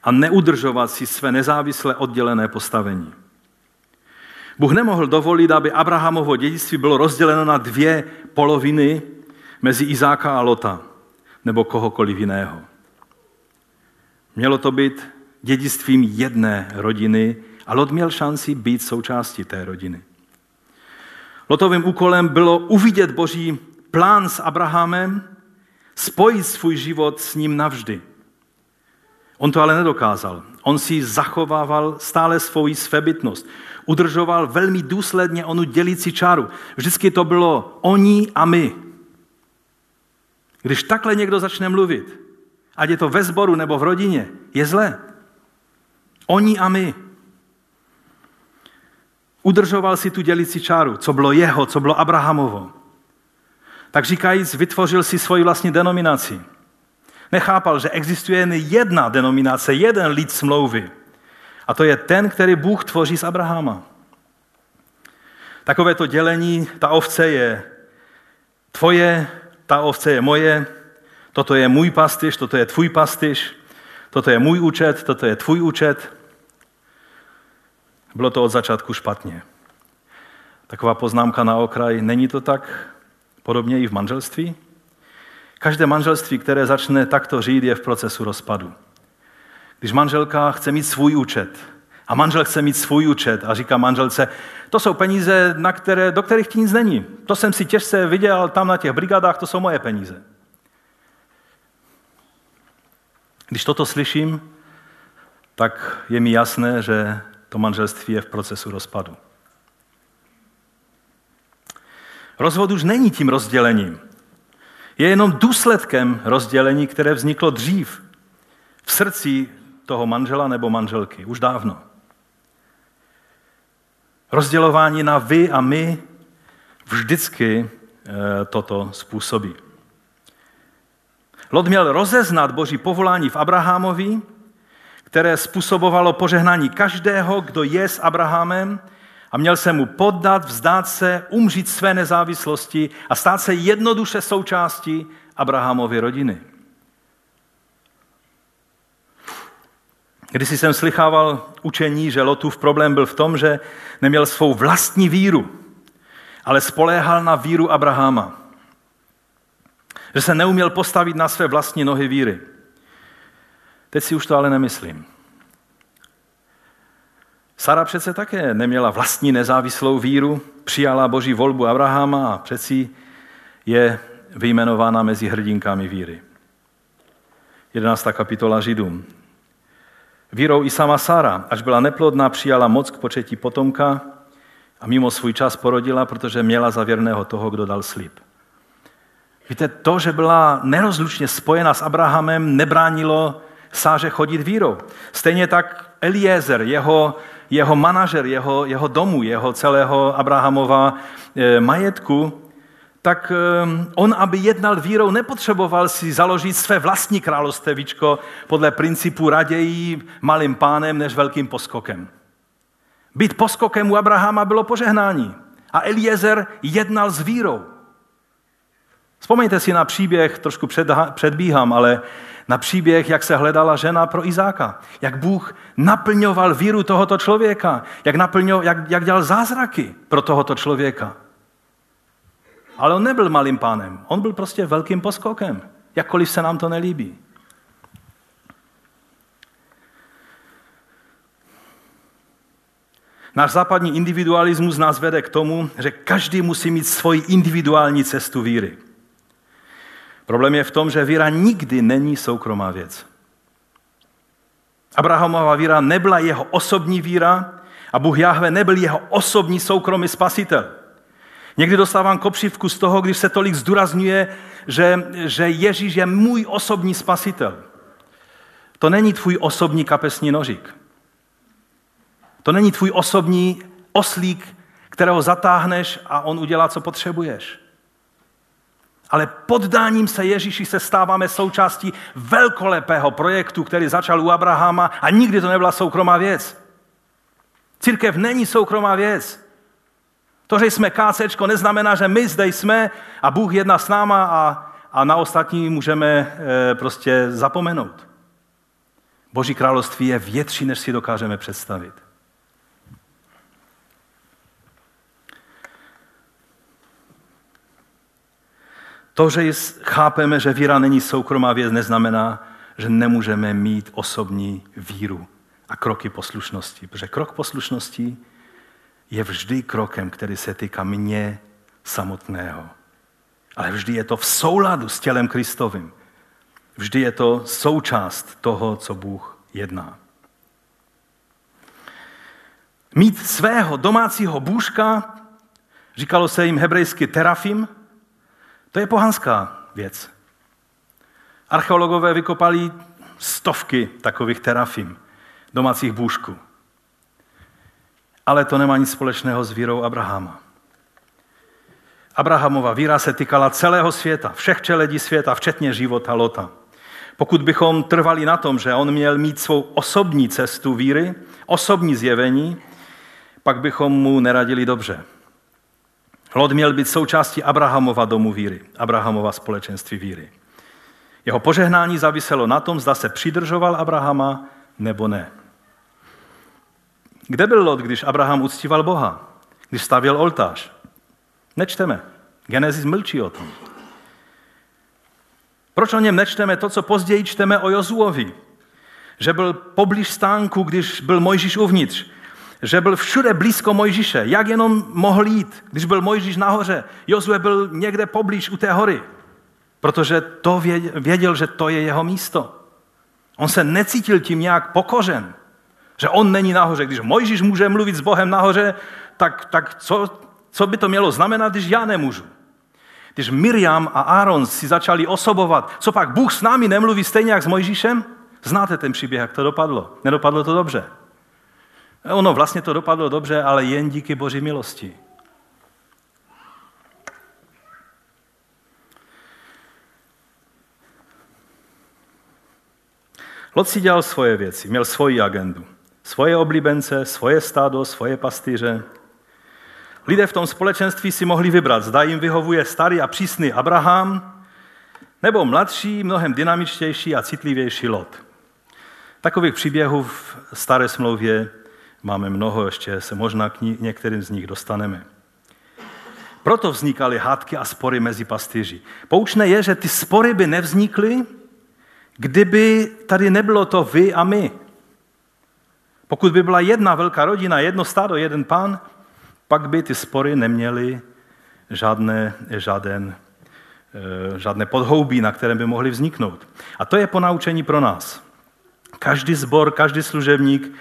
a neudržovat si své nezávisle oddělené postavení. Bůh nemohl dovolit, aby Abrahamovo dědictví bylo rozděleno na dvě poloviny mezi Izáka a Lota nebo kohokoliv jiného. Mělo to být dědictvím jedné rodiny a Lot měl šanci být součástí té rodiny. Lotovým úkolem bylo uvidět boží plán s Abrahamem, spojit svůj život s ním navždy. On to ale nedokázal. On si zachovával stále svoji svébytnost. Udržoval velmi důsledně onu dělící čáru. Vždycky to bylo oni a my. Když takhle někdo začne mluvit, ať je to ve sboru nebo v rodině, je zlé. Oni a my. Udržoval si tu dělicí čáru, co bylo jeho, co bylo Abrahamovo. Tak říkajíc, vytvořil si svoji vlastní denominaci. Nechápal, že existuje jen jedna denominace, jeden lid smlouvy. A to je ten, který Bůh tvoří z Abrahama. Takové to dělení, ta ovce je tvoje, ta ovce je moje, toto je můj pastyš, toto je tvůj pastyš, toto je můj účet, toto je tvůj účet. Bylo to od začátku špatně. Taková poznámka na okraj, není to tak podobně i v manželství? Každé manželství, které začne takto žít, je v procesu rozpadu. Když manželka chce mít svůj účet a manžel chce mít svůj účet a říká manželce, to jsou peníze, na které, do kterých ti nic není. To jsem si těžce viděl tam na těch brigádách, to jsou moje peníze. Když toto slyším, tak je mi jasné, že to manželství je v procesu rozpadu. Rozvod už není tím rozdělením. Je jenom důsledkem rozdělení, které vzniklo dřív v srdci toho manžela nebo manželky, už dávno. Rozdělování na vy a my vždycky e, toto způsobí. Lot měl rozeznat boží povolání v Abrahamovi, které způsobovalo požehnání každého, kdo je s Abrahamem a měl se mu poddat, vzdát se, umřít své nezávislosti a stát se jednoduše součástí Abrahamovy rodiny. Když jsem slychával učení, že Lotův problém byl v tom, že neměl svou vlastní víru, ale spoléhal na víru Abrahama. Že se neuměl postavit na své vlastní nohy víry. Teď si už to ale nemyslím. Sara přece také neměla vlastní nezávislou víru, přijala boží volbu Abrahama a přeci je vyjmenována mezi hrdinkami víry. 11. kapitola Židům. Vírou i sama Sara, až byla neplodná, přijala moc k početí potomka a mimo svůj čas porodila, protože měla zavěrného toho, kdo dal slib. Víte, to, že byla nerozlučně spojena s Abrahamem, nebránilo Sáře chodit vírou. Stejně tak Eliezer, jeho, jeho manažer, jeho, jeho domu, jeho celého Abrahamova eh, majetku, tak eh, on, aby jednal vírou, nepotřeboval si založit své vlastní královstevičko podle principu raději malým pánem než velkým poskokem. Být poskokem u Abrahama bylo požehnání. A Eliezer jednal s vírou. Vzpomeňte si na příběh, trošku předbíhám, ale na příběh, jak se hledala žena pro Izáka. Jak Bůh naplňoval víru tohoto člověka. Jak, naplňo, jak, jak dělal zázraky pro tohoto člověka. Ale on nebyl malým pánem. On byl prostě velkým poskokem. Jakkoliv se nám to nelíbí. Náš západní individualismus nás vede k tomu, že každý musí mít svoji individuální cestu víry. Problém je v tom, že víra nikdy není soukromá věc. Abrahamova víra nebyla jeho osobní víra a Bůh Jahve nebyl jeho osobní soukromý spasitel. Někdy dostávám kopřivku z toho, když se tolik zdůrazňuje, že, že Ježíš je můj osobní spasitel. To není tvůj osobní kapesní nožík. To není tvůj osobní oslík, kterého zatáhneš a on udělá, co potřebuješ ale poddáním se Ježíši se stáváme součástí velkolepého projektu, který začal u Abrahama a nikdy to nebyla soukromá věc. Církev není soukromá věc. To, že jsme kácečko, neznamená, že my zde jsme a Bůh jedná s náma a, a na ostatní můžeme e, prostě zapomenout. Boží království je větší, než si dokážeme představit. To, že chápeme, že víra není soukromá věc, neznamená, že nemůžeme mít osobní víru a kroky poslušnosti. Protože krok poslušnosti je vždy krokem, který se týká mě samotného. Ale vždy je to v souladu s tělem Kristovým. Vždy je to součást toho, co Bůh jedná. Mít svého domácího bůžka, říkalo se jim hebrejsky terafim, to je pohanská věc. Archeologové vykopali stovky takových terafim, domácích bůžků. Ale to nemá nic společného s vírou Abrahama. Abrahamova víra se týkala celého světa, všech čeledí světa, včetně života Lota. Pokud bychom trvali na tom, že on měl mít svou osobní cestu víry, osobní zjevení, pak bychom mu neradili dobře. Lot měl být součástí Abrahamova domu víry, Abrahamova společenství víry. Jeho požehnání zaviselo na tom, zda se přidržoval Abrahama nebo ne. Kde byl Lot, když Abraham uctíval Boha? Když stavěl oltář? Nečteme. Genesis mlčí o tom. Proč o něm nečteme to, co později čteme o Jozuovi? že byl poblíž stánku, když byl Mojžíš uvnitř, že byl všude blízko Mojžíše, jak jenom mohl jít, když byl Mojžíš nahoře. Jozue byl někde poblíž u té hory, protože to věděl, že to je jeho místo. On se necítil tím nějak pokořen, že on není nahoře. Když Mojžíš může mluvit s Bohem nahoře, tak, tak co, co by to mělo znamenat, když já nemůžu? Když Miriam a Aaron si začali osobovat, co pak Bůh s námi nemluví stejně jak s Mojžíšem? Znáte ten příběh, jak to dopadlo. Nedopadlo to dobře. Ono vlastně to dopadlo dobře, ale jen díky Boží milosti. Lot si dělal svoje věci, měl svoji agendu. Svoje oblíbence, svoje stádo, svoje pastýře. Lidé v tom společenství si mohli vybrat, zda jim vyhovuje starý a přísný Abraham, nebo mladší, mnohem dynamičtější a citlivější Lot. Takových příběhů v staré smlouvě máme mnoho, ještě se možná k některým z nich dostaneme. Proto vznikaly hádky a spory mezi pastýři. Poučné je, že ty spory by nevznikly, kdyby tady nebylo to vy a my. Pokud by byla jedna velká rodina, jedno stádo, jeden pán, pak by ty spory neměly žádné, žádné, eh, žádné podhoubí, na kterém by mohly vzniknout. A to je ponaučení pro nás. Každý zbor, každý služebník,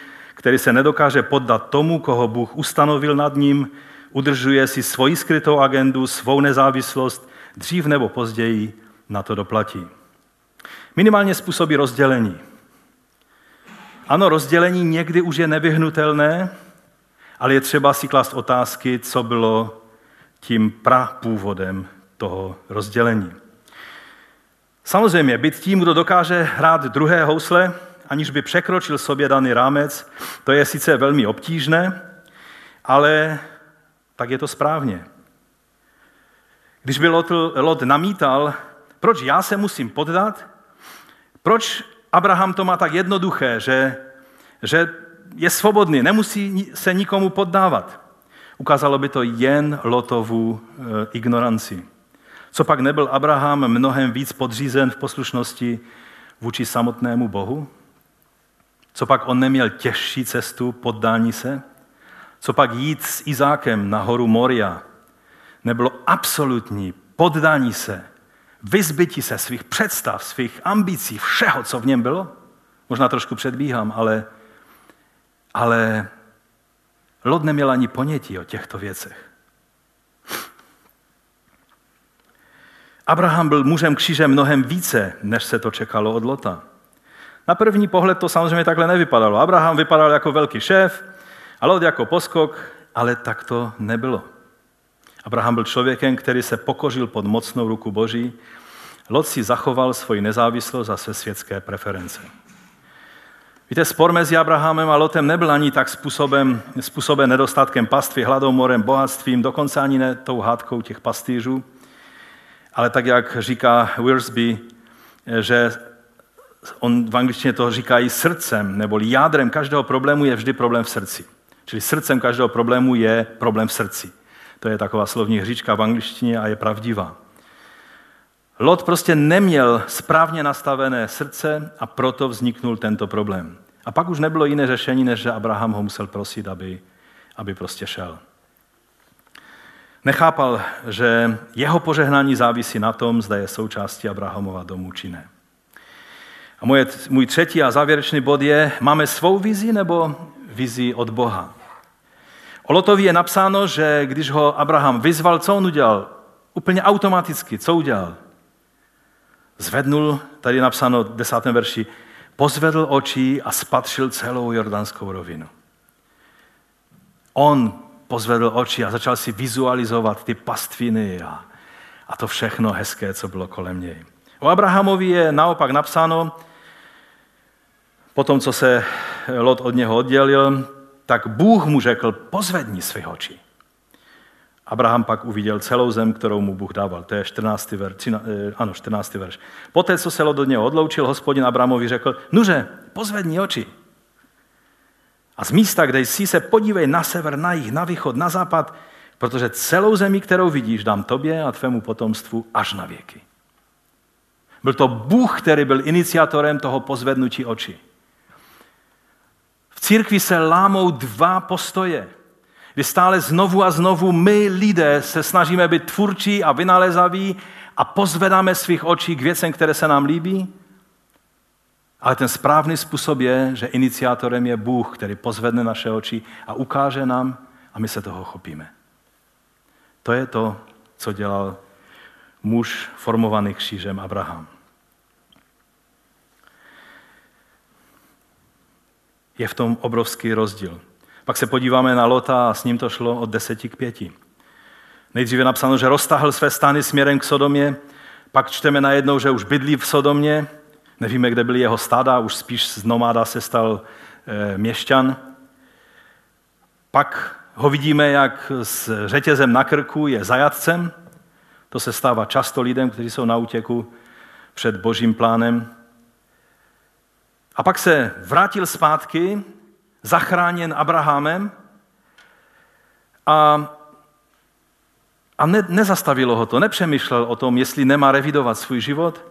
který se nedokáže poddat tomu, koho Bůh ustanovil nad ním, udržuje si svoji skrytou agendu, svou nezávislost, dřív nebo později na to doplatí. Minimálně způsobí rozdělení. Ano, rozdělení někdy už je nevyhnutelné, ale je třeba si klást otázky, co bylo tím prapůvodem toho rozdělení. Samozřejmě, být tím, kdo dokáže hrát druhé housle, aniž by překročil sobě daný rámec, to je sice velmi obtížné, ale tak je to správně. Když by Lot, Lot namítal, proč já se musím poddat, proč Abraham to má tak jednoduché, že, že je svobodný, nemusí se nikomu poddávat. Ukázalo by to jen Lotovu e, ignoranci. Co pak nebyl Abraham mnohem víc podřízen v poslušnosti vůči samotnému Bohu? Co pak on neměl těžší cestu poddání se? Co pak jít s Izákem na horu Moria? Nebylo absolutní poddání se, vyzbytí se svých představ, svých ambicí, všeho, co v něm bylo? Možná trošku předbíhám, ale, ale Lot neměl ani ponětí o těchto věcech. Abraham byl mužem kříže mnohem více, než se to čekalo od Lota. Na první pohled to samozřejmě takhle nevypadalo. Abraham vypadal jako velký šéf, a Lot jako poskok, ale tak to nebylo. Abraham byl člověkem, který se pokořil pod mocnou ruku Boží. Lot si zachoval svoji nezávislost a své světské preference. Víte, spor mezi Abrahamem a Lotem nebyl ani tak způsobem, způsoben nedostatkem pastvy, hladomorem, bohatstvím, dokonce ani ne tou hádkou těch pastýřů, ale tak, jak říká Wiersbe, že on v angličtině to říkají srdcem, nebo jádrem každého problému je vždy problém v srdci. Čili srdcem každého problému je problém v srdci. To je taková slovní hříčka v angličtině a je pravdivá. Lot prostě neměl správně nastavené srdce a proto vzniknul tento problém. A pak už nebylo jiné řešení, než že Abraham ho musel prosit, aby, aby prostě šel. Nechápal, že jeho požehnání závisí na tom, zda je součástí Abrahamova domu či ne. A moje, můj třetí a závěrečný bod je, máme svou vizi nebo vizi od Boha? O Lotovi je napsáno, že když ho Abraham vyzval, co on udělal? Úplně automaticky, co udělal? Zvednul, tady je napsáno v desátém verši, pozvedl oči a spatřil celou jordánskou rovinu. On pozvedl oči a začal si vizualizovat ty pastviny a, a to všechno hezké, co bylo kolem něj. O Abrahamovi je naopak napsáno, po tom, co se Lot od něho oddělil, tak Bůh mu řekl, pozvedni své oči. Abraham pak uviděl celou zem, kterou mu Bůh dával. To je 14. verš. Eh, ano, 14. verš. Poté, co se Lot od něho odloučil, hospodin Abrahamovi řekl, nuže, pozvedni oči. A z místa, kde jsi, se podívej na sever, na jih, na východ, na západ, protože celou zemi, kterou vidíš, dám tobě a tvému potomstvu až na věky. Byl to Bůh, který byl iniciatorem toho pozvednutí očí. Církvi se lámou dva postoje. Kdy stále znovu a znovu my lidé se snažíme být tvůrčí a vynalezaví a pozvedáme svých očí k věcem, které se nám líbí. Ale ten správný způsob je, že iniciátorem je Bůh, který pozvedne naše oči a ukáže nám a my se toho chopíme. To je to, co dělal muž formovaný křížem Abraham. Je v tom obrovský rozdíl. Pak se podíváme na Lota a s ním to šlo od deseti k pěti. Nejdříve napsáno, že roztahl své stany směrem k Sodomě, pak čteme najednou, že už bydlí v Sodomě, nevíme, kde byly jeho stáda, už spíš z nomáda se stal e, měšťan. Pak ho vidíme, jak s řetězem na krku je zajatcem. To se stává často lidem, kteří jsou na útěku před božím plánem. A pak se vrátil zpátky, zachráněn Abrahamem a, a ne, nezastavilo ho to, nepřemýšlel o tom, jestli nemá revidovat svůj život,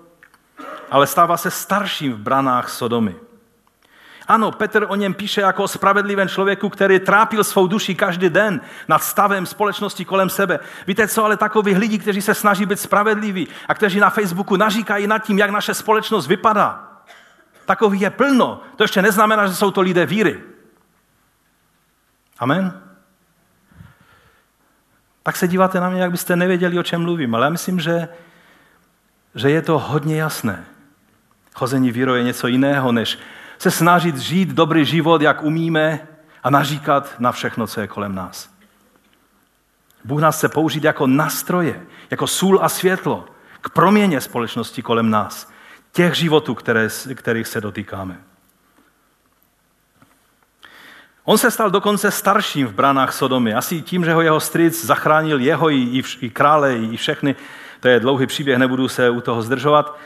ale stává se starším v branách Sodomy. Ano, Petr o něm píše jako o spravedlivém člověku, který trápil svou duši každý den nad stavem společnosti kolem sebe. Víte co, ale takových lidí, kteří se snaží být spravedliví a kteří na Facebooku naříkají nad tím, jak naše společnost vypadá, takových je plno. To ještě neznamená, že jsou to lidé víry. Amen? Tak se díváte na mě, jak byste nevěděli, o čem mluvím, ale já myslím, že, že je to hodně jasné. Chození vírou je něco jiného, než se snažit žít dobrý život, jak umíme a naříkat na všechno, co je kolem nás. Bůh nás chce použít jako nastroje, jako sůl a světlo k proměně společnosti kolem nás, těch životů, které, kterých se dotýkáme. On se stal dokonce starším v branách Sodomy. Asi tím, že ho jeho strýc zachránil jeho i, i, krále, i všechny. To je dlouhý příběh, nebudu se u toho zdržovat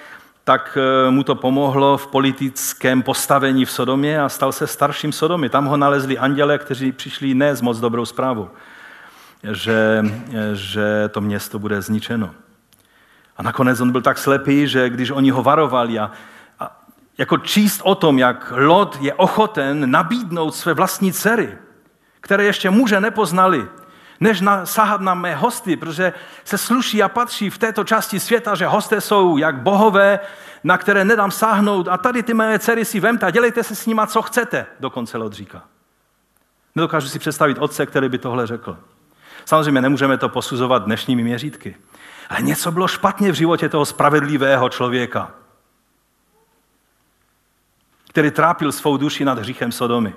tak eh, mu to pomohlo v politickém postavení v Sodomě a stal se starším Sodomy. Tam ho nalezli anděle, kteří přišli ne s moc dobrou zprávou, že, že to město bude zničeno. A nakonec on byl tak slepý, že když oni ho varovali a, a jako číst o tom, jak Lot je ochoten nabídnout své vlastní dcery, které ještě muže nepoznali, než na, sahat na mé hosty, protože se sluší a patří v této části světa, že hosté jsou jak bohové, na které nedám sáhnout a tady ty mé dcery si vemte a dělejte se s nima, co chcete, dokonce Lot říká. Nedokážu si představit otce, který by tohle řekl. Samozřejmě nemůžeme to posuzovat dnešními měřítky. Ale něco bylo špatně v životě toho spravedlivého člověka, který trápil svou duši nad hříchem Sodomy.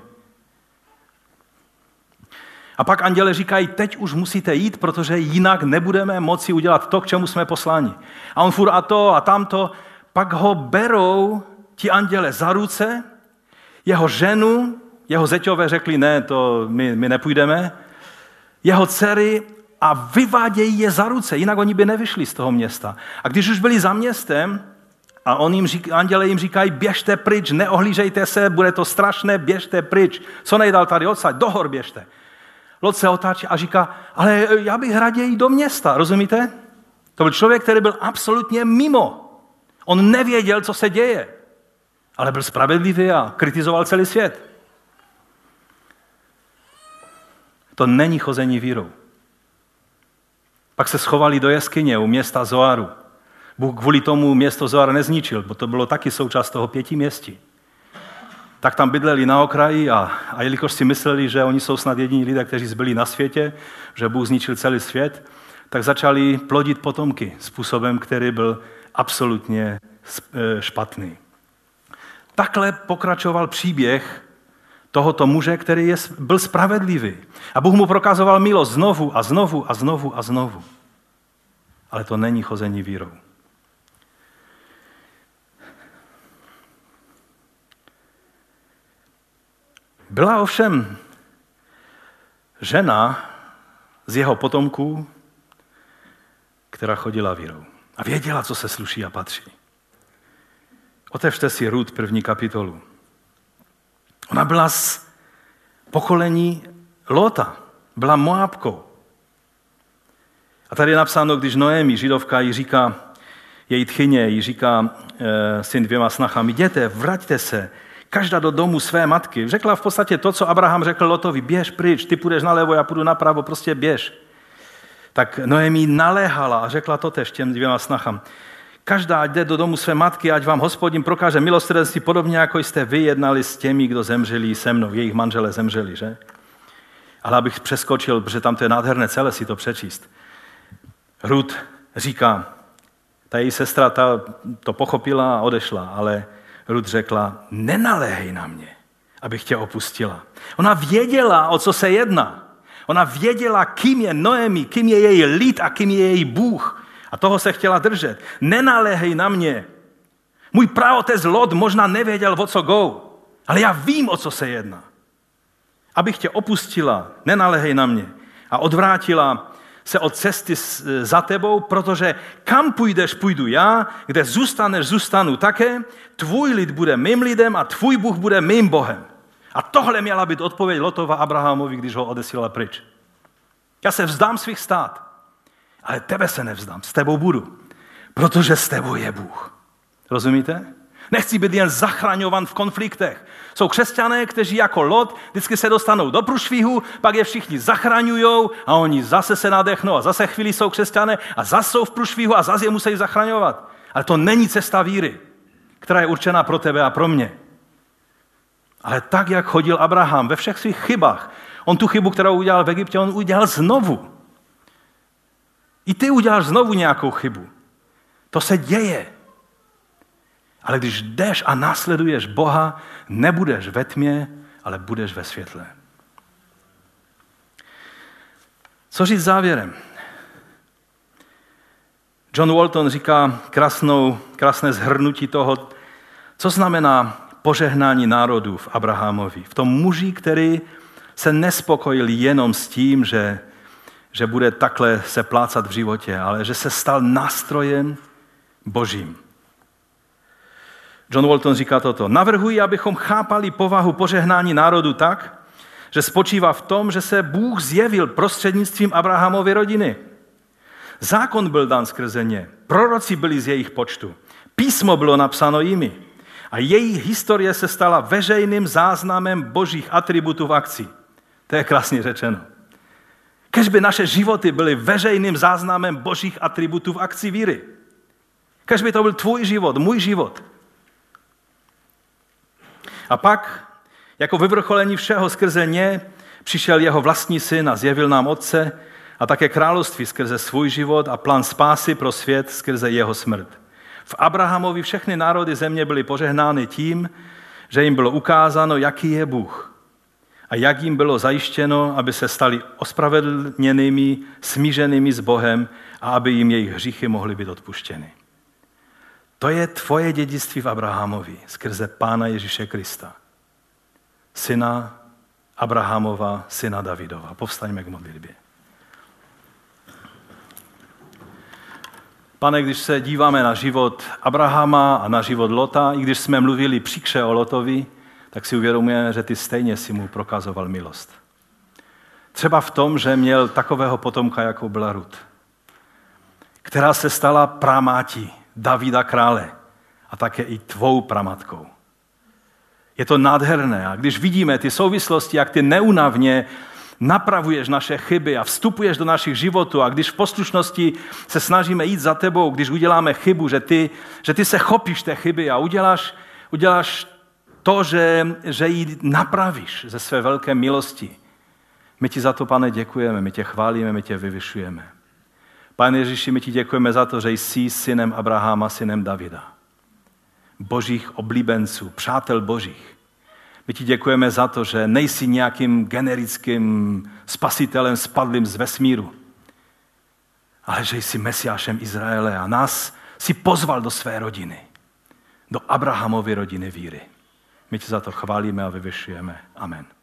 A pak anděle říkají, teď už musíte jít, protože jinak nebudeme moci udělat to, k čemu jsme posláni. A on furt a to a tamto. Pak ho berou ti anděle za ruce, jeho ženu, jeho zeťové řekli, ne, to my, my nepůjdeme, jeho dcery a vyvádějí je za ruce, jinak oni by nevyšli z toho města. A když už byli za městem, a on jim řík, anděle jim říkají, běžte pryč, neohlížejte se, bude to strašné, běžte pryč. Co nejdál tady odsaď, dohor běžte. Lot se otáčí a říká, ale já bych raději do města, rozumíte? To byl člověk, který byl absolutně mimo. On nevěděl, co se děje, ale byl spravedlivý a kritizoval celý svět. To není chození vírou. Pak se schovali do jeskyně u města Zoaru. Bůh kvůli tomu město Zoar nezničil, bo to bylo taky součást toho pěti městí tak tam bydleli na okraji a, a jelikož si mysleli, že oni jsou snad jediní lidé, kteří zbyli na světě, že Bůh zničil celý svět, tak začali plodit potomky způsobem, který byl absolutně e, špatný. Takhle pokračoval příběh tohoto muže, který je, byl spravedlivý. A Bůh mu prokazoval milost znovu a znovu a znovu a znovu. Ale to není chození vírou. Byla ovšem žena z jeho potomků, která chodila vírou a věděla, co se sluší a patří. Otevřte si Rud první kapitolu. Ona byla z pokolení Lota, byla Moabkou. A tady je napsáno, když Noemi, židovka, jí říká, její tchyně, jí říká e, syn dvěma snachami, jděte, vraťte se každá do domu své matky. Řekla v podstatě to, co Abraham řekl Lotovi, běž pryč, ty půjdeš nalevo, já půjdu napravo, prostě běž. Tak Noemi naléhala a řekla to tež těm dvěma snachám. Každá jde do domu své matky, ať vám hospodin prokáže milosrdenství, podobně jako jste vy jednali s těmi, kdo zemřeli se mnou. Jejich manželé zemřeli, že? Ale abych přeskočil, protože tam to je nádherné celé si to přečíst. Rud říká, ta její sestra ta to pochopila a odešla, ale Rud řekla, nenaléhej na mě, abych tě opustila. Ona věděla, o co se jedná. Ona věděla, kým je Noemi, kým je její lid a kým je její Bůh. A toho se chtěla držet. Nenaléhej na mě. Můj praotec Lot možná nevěděl, o co go, ale já vím, o co se jedná. Abych tě opustila, nenaléhej na mě. A odvrátila se od cesty za tebou, protože kam půjdeš, půjdu já, kde zůstaneš, zůstanu také, tvůj lid bude mým lidem a tvůj Bůh bude mým Bohem. A tohle měla být odpověď Lotova Abrahamovi, když ho odesílala pryč. Já se vzdám svých stát, ale tebe se nevzdám, s tebou budu, protože s tebou je Bůh. Rozumíte? Nechci být jen zachraňovan v konfliktech. Jsou křesťané, kteří jako Lot vždycky se dostanou do průšvihu, pak je všichni zachraňují a oni zase se nadechnou a zase chvíli jsou křesťané a zase jsou v průšvihu a zase je musí zachraňovat. Ale to není cesta víry, která je určená pro tebe a pro mě. Ale tak, jak chodil Abraham ve všech svých chybách, on tu chybu, kterou udělal v Egyptě, on udělal znovu. I ty uděláš znovu nějakou chybu. To se děje. Ale když jdeš a následuješ Boha, nebudeš ve tmě, ale budeš ve světle. Co říct závěrem? John Walton říká krásnou, krásné zhrnutí toho, co znamená požehnání národů v Abrahamovi. V tom muži, který se nespokojil jenom s tím, že, že bude takhle se plácat v životě, ale že se stal nástrojem božím. John Walton říká toto. Navrhuji, abychom chápali povahu požehnání národu tak, že spočívá v tom, že se Bůh zjevil prostřednictvím Abrahamovy rodiny. Zákon byl dán skrze ně, proroci byli z jejich počtu, písmo bylo napsáno jimi a jejich historie se stala veřejným záznamem božích atributů v akci. To je krásně řečeno. Kež by naše životy byly veřejným záznamem božích atributů v akci víry. Kež by to byl tvůj život, můj život. A pak, jako vyvrcholení všeho skrze ně, přišel jeho vlastní syn a zjevil nám Otce a také království skrze svůj život a plán spásy pro svět skrze jeho smrt. V Abrahamovi všechny národy země byly požehnány tím, že jim bylo ukázáno, jaký je Bůh a jak jim bylo zajištěno, aby se stali ospravedlněnými, smířenými s Bohem a aby jim jejich hříchy mohly být odpuštěny. To je tvoje dědictví v Abrahamovi skrze Pána Ježíše Krista. Syna Abrahamova, syna Davidova. Povstaňme k modlitbě. Pane, když se díváme na život Abrahama a na život Lota, i když jsme mluvili příkře o Lotovi, tak si uvědomujeme, že ty stejně si mu prokazoval milost. Třeba v tom, že měl takového potomka, jako byla Rut, která se stala pramátí Davida krále a také i tvou pramatkou. Je to nádherné a když vidíme ty souvislosti, jak ty neunavně napravuješ naše chyby a vstupuješ do našich životů a když v poslušnosti se snažíme jít za tebou, když uděláme chybu, že ty, že ty se chopíš té chyby a uděláš, uděláš to, že, že ji napravíš ze své velké milosti. My ti za to, pane, děkujeme, my tě chválíme, my tě vyvyšujeme. Pane Ježíši, my ti děkujeme za to, že jsi synem Abrahama, synem Davida. Božích oblíbenců, přátel božích. My ti děkujeme za to, že nejsi nějakým generickým spasitelem spadlým z vesmíru, ale že jsi mesiášem Izraele a nás si pozval do své rodiny, do Abrahamovy rodiny víry. My ti za to chválíme a vyvyšujeme. Amen.